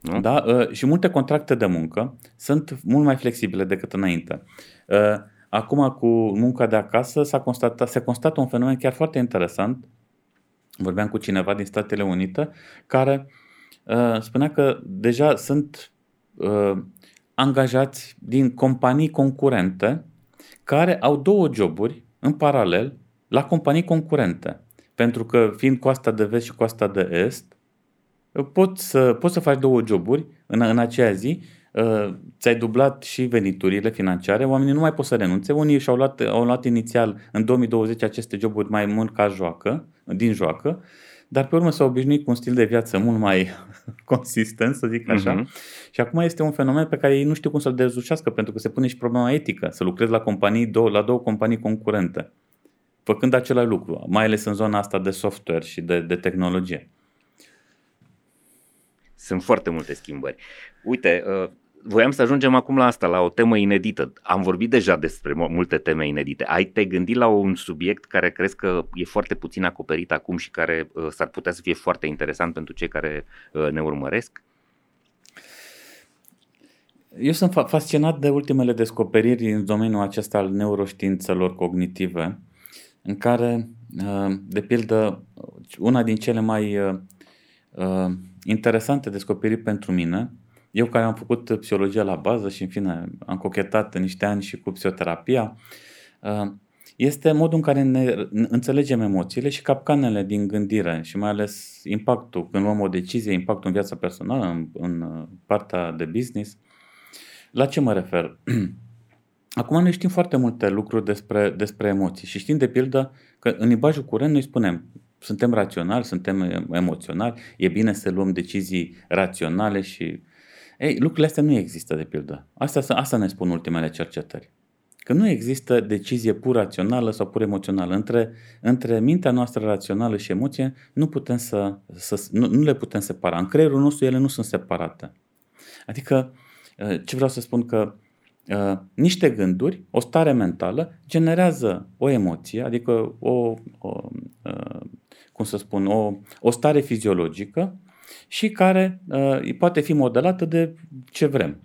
Nu? Da, uh, și multe contracte de muncă sunt mult mai flexibile decât înainte. Uh, acum cu munca de acasă s-a constatat, se constată un fenomen chiar foarte interesant vorbeam cu cineva din Statele Unite care uh, spunea că deja sunt uh, angajați din companii concurente care au două joburi în paralel la companii concurente. Pentru că fiind coasta de vest și coasta de est, poți să, poți să faci două joburi în, în aceea zi Uh, ți-ai dublat și veniturile financiare, oamenii nu mai pot să renunțe. Unii și-au luat, au luat inițial în 2020 aceste joburi mai mult ca joacă, din joacă, dar pe urmă s-au obișnuit cu un stil de viață mult mai consistent, să zic așa. Uh-huh. Și acum este un fenomen pe care ei nu știu cum să-l dezușească, pentru că se pune și problema etică, să lucrezi la companii, două, la două companii concurente, făcând același lucru, mai ales în zona asta de software și de, de tehnologie. Sunt foarte multe schimbări. Uite, uh voiam să ajungem acum la asta, la o temă inedită. Am vorbit deja despre multe teme inedite. Ai te gândit la un subiect care crezi că e foarte puțin acoperit acum și care uh, s-ar putea să fie foarte interesant pentru cei care uh, ne urmăresc? Eu sunt fascinat de ultimele descoperiri în domeniul acesta al neuroștiințelor cognitive, în care, uh, de pildă, una din cele mai uh, uh, interesante descoperiri pentru mine eu care am făcut psihologia la bază și în fine am cochetat în niște ani și cu psihoterapia, uh, este modul în care ne înțelegem emoțiile și capcanele din gândire și mai ales impactul când luăm o decizie, impactul în viața personală, în, în uh, partea de business. La ce mă refer? Acum noi știm foarte multe lucruri despre, despre emoții și știm de pildă că în limbajul curent noi spunem suntem raționali, suntem emoționali, e bine să luăm decizii raționale și... Ei, lucrurile astea nu există de pildă. Asta, asta ne spun ultimele cercetări. Că nu există decizie pur rațională sau pur emoțională. Între, între mintea noastră rațională și emoție nu, putem să, să, nu, nu le putem separa. În creierul nostru ele nu sunt separate. Adică, ce vreau să spun că uh, niște gânduri, o stare mentală, generează o emoție, adică o, o uh, cum să spun, o, o stare fiziologică și care uh, poate fi modelată de ce vrem.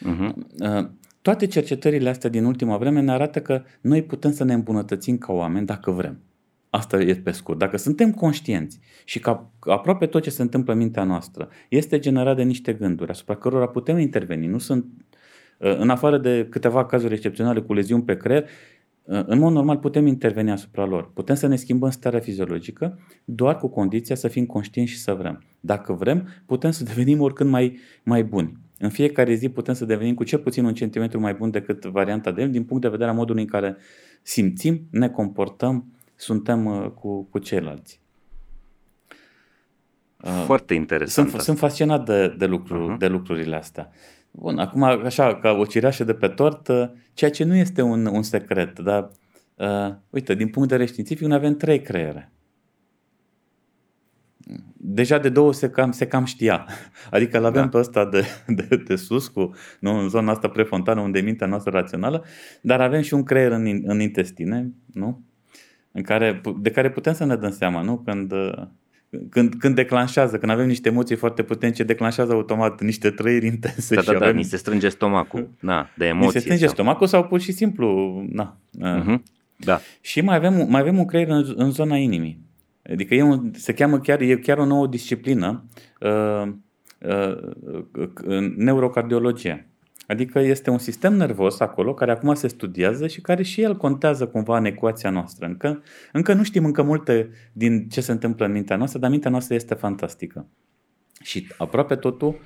Uh-huh. Uh, toate cercetările astea din ultima vreme ne arată că noi putem să ne îmbunătățim ca oameni dacă vrem. Asta e pe scurt. Dacă suntem conștienți și că aproape tot ce se întâmplă în mintea noastră este generat de niște gânduri asupra cărora putem interveni, nu sunt uh, în afară de câteva cazuri excepționale cu leziuni pe creier, uh, în mod normal putem interveni asupra lor. Putem să ne schimbăm starea fiziologică doar cu condiția să fim conștienți și să vrem. Dacă vrem, putem să devenim oricând mai, mai buni. În fiecare zi putem să devenim cu cel puțin un centimetru mai bun decât varianta de el din punct de vedere a modului în care simțim, ne comportăm, suntem uh, cu, cu ceilalți. Uh, Foarte interesant. Sunt, sunt fascinat de, de, lucru, uh-huh. de lucrurile astea. Bun, acum, așa, ca o cireașă de pe tort, uh, ceea ce nu este un, un secret, dar, uh, uite, din punct de vedere științific, noi avem trei creiere deja de două se cam, se cam știa. Adică l-avem da. pe ăsta de, de, de sus, cu, nu, în zona asta prefontană, unde e mintea noastră rațională, dar avem și un creier în, în intestine, nu? În care, de care putem să ne dăm seama, nu? Când, când, când declanșează, când avem niște emoții foarte puternice, declanșează automat niște trăiri intense. Da, și da, avem... da, ni se strânge stomacul, na, de emoții. Ni se strânge sau... stomacul sau pur și simplu, na. Uh-huh. Da. Și mai avem, mai avem un creier în, în zona inimii. Adică e un, se cheamă chiar, e chiar o nouă disciplină, uh, uh, neurocardiologie. Adică este un sistem nervos acolo care acum se studiază și care și el contează cumva în ecuația noastră. Încă, încă nu știm încă multe din ce se întâmplă în mintea noastră, dar mintea noastră este fantastică. Și aproape totul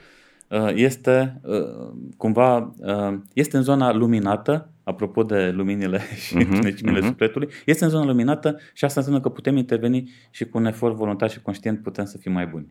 uh, este uh, cumva uh, este în zona luminată apropo de luminile și uh-huh, uh-huh. sufletului, este în zona luminată și asta înseamnă că putem interveni și cu un efort voluntar și conștient putem să fim mai buni.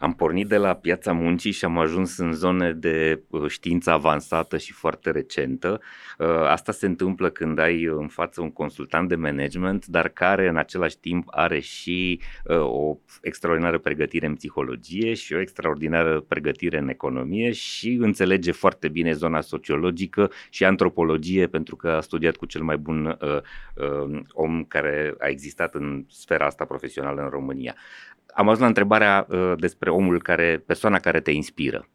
Am pornit de la piața muncii și am ajuns în zone de uh, știință avansată și foarte recentă. Uh, asta se întâmplă când ai în față un consultant de management, dar care în același timp are și uh, o extraordinară pregătire în psihologie și o extraordinară pregătire în economie și înțelege foarte bine zona sociologică și antropologie pentru că a studiat cu cel mai bun om care a existat în sfera asta profesională în România am ajuns la întrebarea uh, despre omul care, persoana care te inspiră.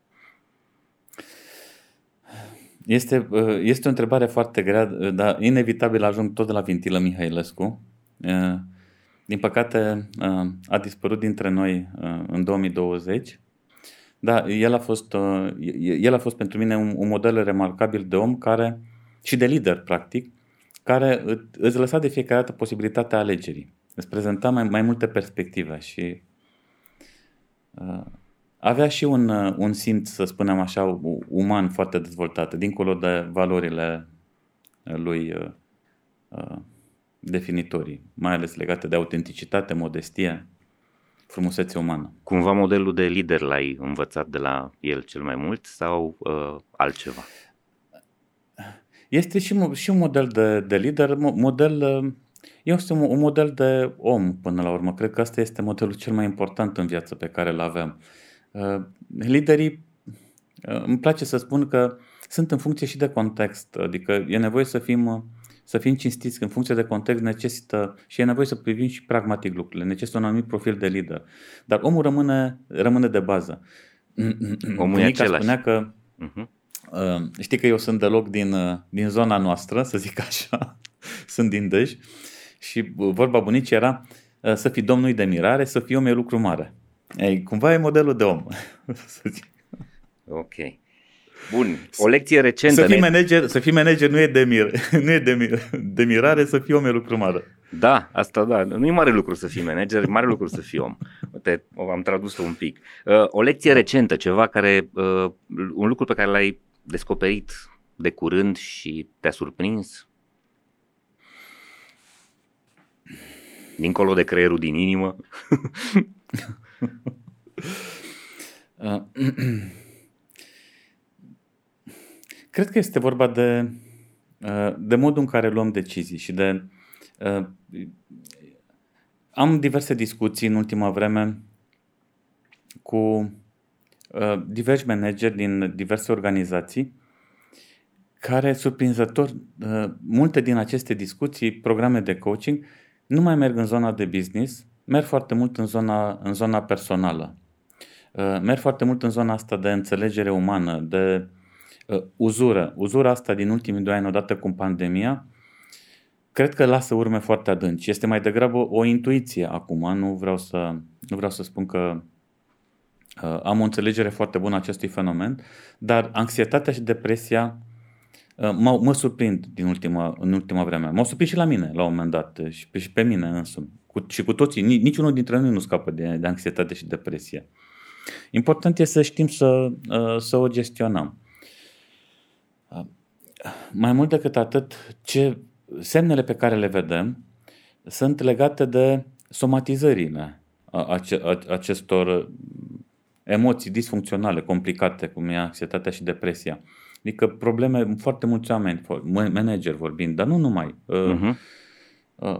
Este, uh, este o întrebare foarte grea, uh, dar inevitabil ajung tot de la Vintilă Mihailescu. Uh, din păcate uh, a dispărut dintre noi uh, în 2020. Da, el a fost, uh, el a fost pentru mine un, un model remarcabil de om care, și de lider, practic, care îți lăsa de fiecare dată posibilitatea alegerii îți prezenta mai, mai multe perspective și uh, avea și un, uh, un simț, să spunem așa, uman foarte dezvoltat, dincolo de valorile lui uh, uh, definitorii, mai ales legate de autenticitate, modestie, frumusețe umană. Cumva modelul de lider l-ai învățat de la el cel mai mult sau uh, altceva? Este și, și un model de, de lider, model uh, este un, un model de om până la urmă. Cred că asta este modelul cel mai important în viață pe care îl avem. Uh, liderii, uh, îmi place să spun că sunt în funcție și de context, adică e nevoie să fim, să fim cinstiți, în funcție de context necesită și e nevoie să privim și pragmatic lucrurile, necesită un anumit profil de lider. Dar omul rămâne, rămâne de bază. Omul e același. spunea că uh-huh. știi că eu sunt deloc din, din zona noastră, să zic așa, sunt din Dej și vorba bunicii era ă, să fii domnul de mirare, să fii om e lucru mare. Ei, cumva e modelul de om. să zic. Ok. Bun, o lecție recentă. Să fii, manager, să fii manager nu e de, mir, nu e de, mir, de mirare, să fii om e lucru mare. Da, asta da. Nu e mare lucru să fii manager, e mare lucru să fii om. Uite, am tradus-o un pic. Uh, o lecție recentă, ceva care, uh, un lucru pe care l-ai descoperit de curând și te-a surprins? Dincolo de creierul din inimă? Uh, cred că este vorba de, uh, de modul în care luăm decizii și de. Uh, am diverse discuții în ultima vreme cu diversi manageri din diverse organizații care, surprinzător, multe din aceste discuții, programe de coaching, nu mai merg în zona de business, merg foarte mult în zona, în zona personală. Uh, merg foarte mult în zona asta de înțelegere umană, de uh, uzură. Uzura asta din ultimii doi ani, odată cu pandemia, cred că lasă urme foarte adânci. Este mai degrabă o intuiție acum. Nu vreau să, nu vreau să spun că uh, am o înțelegere foarte bună a acestui fenomen, dar anxietatea și depresia uh, mă, mă surprind din ultima, în ultima vreme. M-au surprins și la mine, la un moment dat, și pe, și pe mine însumi. Cu, și cu toții, niciunul dintre noi nu scapă de, de anxietate și depresie. Important este să știm să, uh, să o gestionăm. Uh, mai mult decât atât, ce semnele pe care le vedem sunt legate de somatizările acestor emoții disfuncționale, complicate, cum e anxietatea și depresia. Adică probleme, foarte mulți oameni, manageri vorbind, dar nu numai. Uh-huh.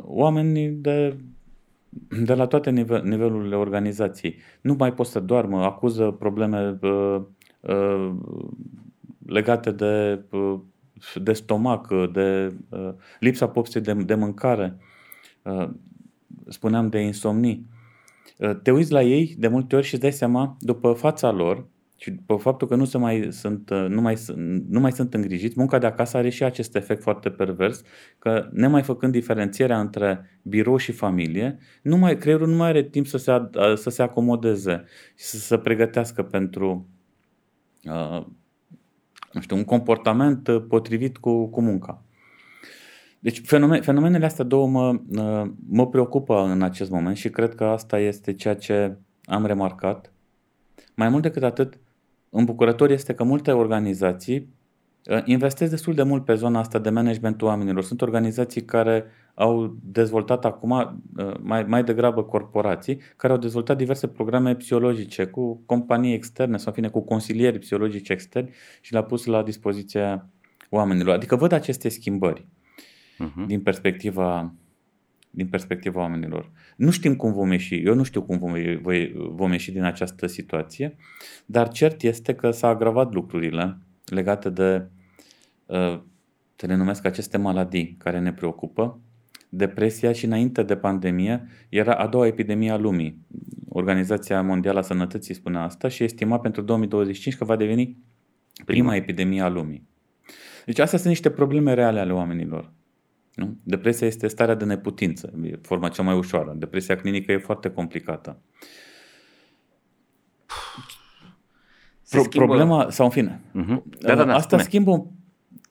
Oameni de de la toate nive- nivelurile organizației. Nu mai pot să doarmă, acuză probleme uh, uh, legate de, uh, de stomac, de uh, lipsa popsei de, de mâncare, uh, spuneam de insomnii. Uh, te uiți la ei de multe ori și îți dai seama, după fața lor, și pe faptul că nu, se mai sunt, uh, nu, mai, nu mai sunt îngrijiți, munca de acasă are și acest efect foarte pervers, că nemai făcând diferențierea între birou și familie, nu mai, creierul nu mai are timp să se, uh, să se acomodeze și să se pregătească pentru uh, nu știu, un comportament uh, potrivit cu, cu munca. Deci fenomen, fenomenele astea două mă, mă preocupă în acest moment și cred că asta este ceea ce am remarcat. Mai mult decât atât, îmbucurător este că multe organizații uh, investesc destul de mult pe zona asta de managementul oamenilor. Sunt organizații care au dezvoltat acum, uh, mai, mai degrabă corporații, care au dezvoltat diverse programe psihologice cu companii externe sau, în fine, cu consilieri psihologici externi și le-a pus la dispoziția oamenilor. Adică văd aceste schimbări uh-huh. din perspectiva din perspectiva oamenilor. Nu știm cum vom ieși, eu nu știu cum vom, vom ieși din această situație, dar cert este că s-a agravat lucrurile legate de, uh, te le numesc aceste maladii care ne preocupă. Depresia și înainte de pandemie era a doua epidemie a lumii. Organizația Mondială a Sănătății spune asta și estima pentru 2025 că va deveni prima epidemie a lumii. Deci astea sunt niște probleme reale ale oamenilor. Nu? Depresia este starea de neputință, e forma cea mai ușoară. Depresia clinică e foarte complicată. Pro- schimbă... Problema, sau în fine, uh-huh. da, da, da, asta spune. schimbă,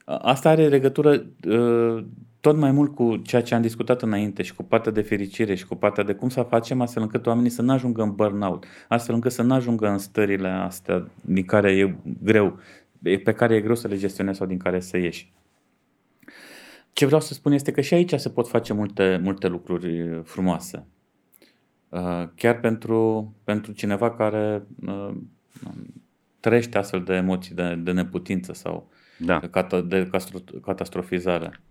asta are legătură uh, tot mai mult cu ceea ce am discutat înainte și cu partea de fericire și cu partea de cum să facem astfel încât oamenii să nu ajungă în burnout, astfel încât să nu ajungă în stările astea din care e greu, pe care e greu să le gestionezi sau din care să ieși. Ce vreau să spun este că și aici se pot face multe, multe lucruri frumoase. Uh, chiar pentru, pentru cineva care uh, trăiește astfel de emoții de, de neputință sau da. de catastrofizare.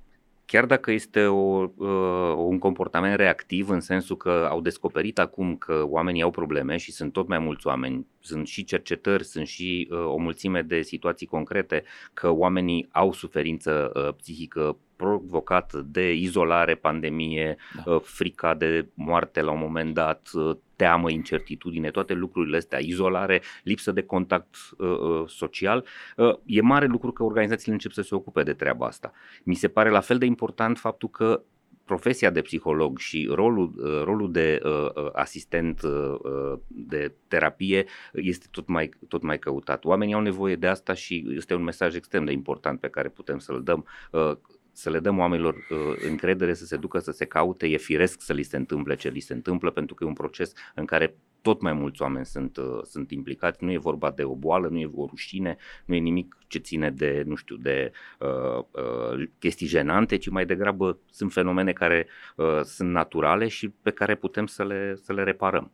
Chiar dacă este o, uh, un comportament reactiv în sensul că au descoperit acum că oamenii au probleme și sunt tot mai mulți oameni, sunt și cercetări, sunt și o mulțime de situații concrete că oamenii au suferință psihică provocat de izolare, pandemie, da. Uh, frica de moarte la un moment dat, uh, teamă, incertitudine, toate lucrurile astea, izolare, lipsă de contact uh, uh, social, uh, e mare lucru că organizațiile încep să se ocupe de treaba asta. Mi se pare la fel de important faptul că profesia de psiholog și rolul, rolul de uh, asistent uh, de terapie este tot mai, tot mai căutat. Oamenii au nevoie de asta și este un mesaj extrem de important pe care putem să-l dăm. Uh, să le dăm oamenilor uh, încredere să se ducă să se caute, e firesc să li se întâmple ce li se întâmplă pentru că e un proces în care tot mai mulți oameni sunt, uh, sunt implicați, nu e vorba de o boală, nu e o rușine, nu e nimic ce ține de, nu știu, de uh, uh, chestii jenante, ci mai degrabă sunt fenomene care uh, sunt naturale și pe care putem să le, să le reparăm.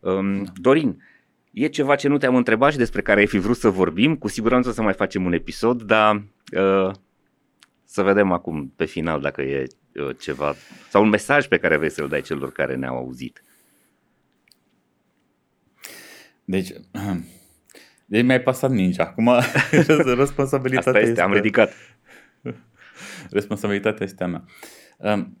Um, Dorin, e ceva ce nu te-am întrebat și despre care ai fi vrut să vorbim, cu siguranță o să mai facem un episod, dar uh, să vedem acum pe final dacă e uh, ceva sau un mesaj pe care vrei să-l dai celor care ne-au auzit. Deci, deci mi-ai pasat mingea. Acum responsabilitatea Asta este, este, am ridicat. Responsabilitatea este a mea. Um,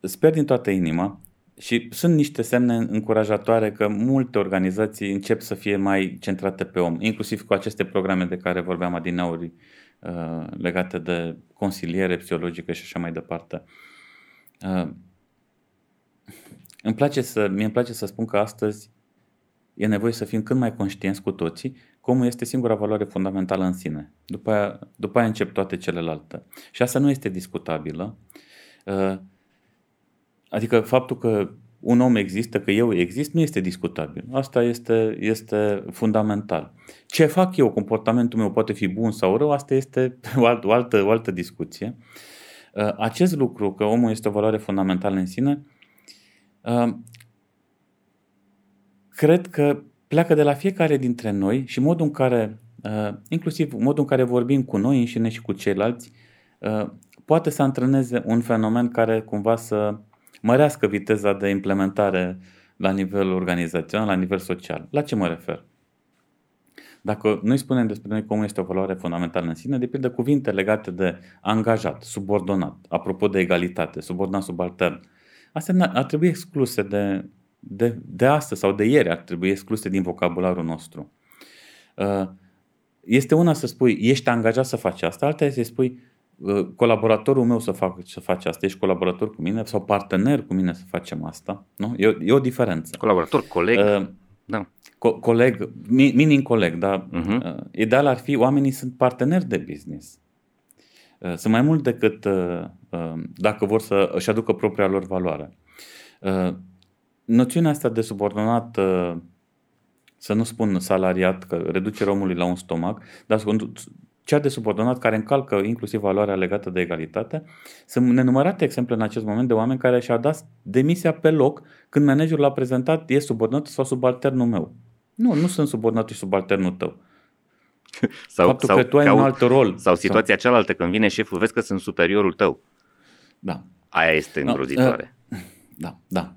sper din toată inima și sunt niște semne încurajatoare că multe organizații încep să fie mai centrate pe om, inclusiv cu aceste programe de care vorbeam adineauri uh, legate de consiliere psihologică și așa mai departe. Uh, îmi place să, mie îmi place să spun că astăzi e nevoie să fim cât mai conștienți cu toții cum este singura valoare fundamentală în sine. După aia, după aia încep toate celelalte. Și asta nu este discutabilă. Uh, adică faptul că un om există, că eu exist, nu este discutabil. Asta este, este fundamental. Ce fac eu, comportamentul meu poate fi bun sau rău, asta este o, alt, o, altă, o altă discuție. Uh, acest lucru, că omul este o valoare fundamentală în sine, cred că pleacă de la fiecare dintre noi și modul în care, inclusiv modul în care vorbim cu noi înșine și cu ceilalți, poate să antreneze un fenomen care cumva să mărească viteza de implementare la nivel organizațional, la nivel social. La ce mă refer? Dacă noi spunem despre noi cum este o valoare fundamentală în sine, depinde cuvinte legate de angajat, subordonat, apropo de egalitate, subordonat, subaltern, astea ar trebui excluse de, de, de astăzi sau de ieri ar trebui excluse din vocabularul nostru. Uh, este una să spui, ești angajat să faci asta, alta este să spui, uh, colaboratorul meu să, fac, să face asta, ești colaborator cu mine sau partener cu mine să facem asta. Nu? E, o, e o diferență. Colaborator, coleg. Uh, da. Co- coleg, minim coleg, dar uh-huh. uh, ideal ar fi oamenii sunt parteneri de business. Uh, sunt mai mult decât uh, uh, dacă vor să își aducă propria lor valoare. Noțiunea asta de subordonat, să nu spun salariat, că reduce omului la un stomac, dar cea de subordonat care încalcă inclusiv valoarea legată de egalitate, sunt nenumărate exemple în acest moment de oameni care și-au dat demisia pe loc când managerul l-a prezentat, e subordonat sau subalternul meu. Nu, nu sunt subordonat și subalternul tău. Sau, Faptul sau, că tu ai un alt rol. Sau situația sau... cealaltă, când vine șeful, vezi că sunt superiorul tău. Da. Aia este îngrozitoare. Da, da.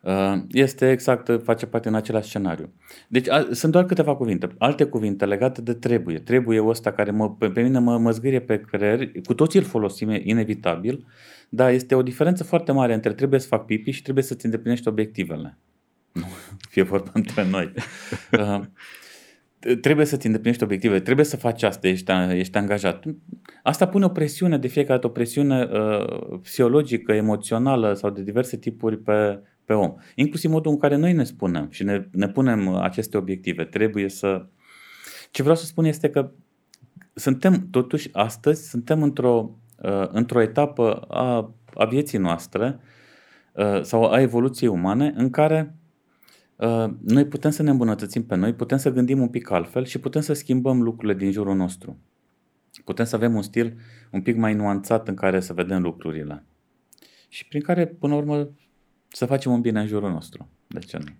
Uh, este exact, face parte în același scenariu. Deci a, sunt doar câteva cuvinte. Alte cuvinte legate de trebuie. Trebuie ăsta care mă, pe, pe mine mă, mă zgârie pe creier. Cu toții îl folosim, e inevitabil, dar este o diferență foarte mare între trebuie să fac pipi și trebuie să-ți îndeplinești obiectivele. Nu, fie vorba între noi. Uh, trebuie să-ți îndeplinești obiective, trebuie să faci asta, ești, ești angajat. Asta pune o presiune de fiecare dată, o presiune uh, psihologică, emoțională sau de diverse tipuri pe, pe om. Inclusiv modul în care noi ne spunem și ne, ne punem aceste obiective. Trebuie să... Ce vreau să spun este că suntem, totuși, astăzi, suntem într-o, uh, într-o etapă a, a vieții noastre uh, sau a evoluției umane în care Uh, noi putem să ne îmbunătățim pe noi, putem să gândim un pic altfel și putem să schimbăm lucrurile din jurul nostru. Putem să avem un stil un pic mai nuanțat în care să vedem lucrurile. Și prin care, până la urmă, să facem un bine în jurul nostru. De ce nu?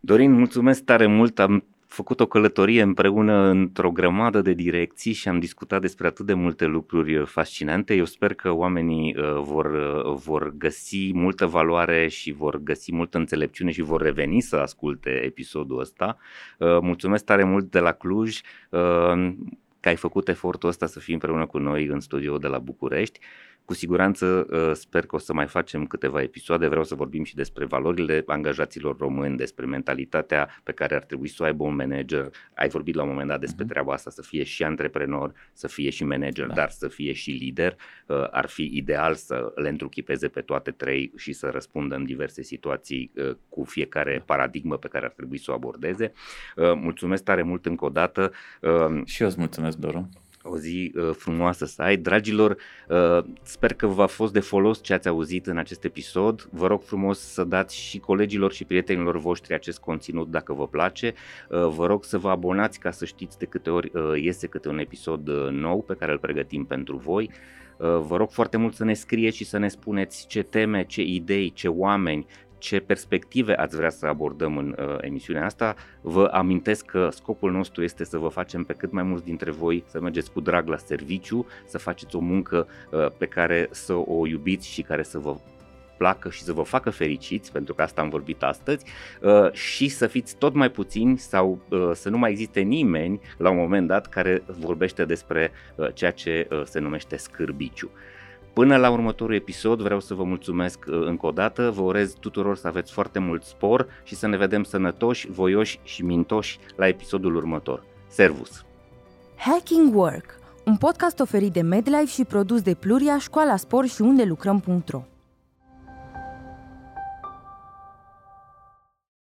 Dorin, mulțumesc tare mult. Am făcut o călătorie împreună într-o grămadă de direcții și am discutat despre atât de multe lucruri fascinante. Eu sper că oamenii uh, vor, uh, vor găsi multă valoare și vor găsi multă înțelepciune și vor reveni să asculte episodul ăsta. Uh, mulțumesc tare mult de la Cluj că ai făcut efortul ăsta să fii împreună cu noi în studio de la București. Cu siguranță uh, sper că o să mai facem câteva episoade. Vreau să vorbim și despre valorile angajaților români, despre mentalitatea pe care ar trebui să o aibă un manager. Ai vorbit la un moment dat despre uh-huh. treaba asta, să fie și antreprenor, să fie și manager, da. dar să fie și lider. Uh, ar fi ideal să le întruchipeze pe toate trei și să răspundă în diverse situații uh, cu fiecare da. paradigmă pe care ar trebui să o abordeze. Mulțumesc tare mult încă o dată. Și eu îți mulțumesc, Doru. O zi uh, frumoasă să ai. Dragilor, uh, sper că v-a fost de folos ce ați auzit în acest episod. Vă rog frumos să dați și colegilor și prietenilor voștri acest conținut dacă vă place. Uh, vă rog să vă abonați ca să știți de câte ori uh, iese câte un episod uh, nou pe care îl pregătim pentru voi. Uh, vă rog foarte mult să ne scrieți și să ne spuneți ce teme, ce idei, ce oameni, ce perspective ați vrea să abordăm în uh, emisiunea asta. Vă amintesc că scopul nostru este să vă facem pe cât mai mulți dintre voi să mergeți cu drag la serviciu, să faceți o muncă uh, pe care să o iubiți și care să vă placă și să vă facă fericiți, pentru că asta am vorbit astăzi, uh, și să fiți tot mai puțini sau uh, să nu mai existe nimeni la un moment dat care vorbește despre uh, ceea ce se numește scârbiciu. Până la următorul episod vreau să vă mulțumesc încă o dată, vă urez tuturor să aveți foarte mult spor și să ne vedem sănătoși, voioși și mintoși la episodul următor. Servus! Hacking Work, un podcast oferit de MedLife și produs de Pluria, Școala Spor și unde lucrăm.ro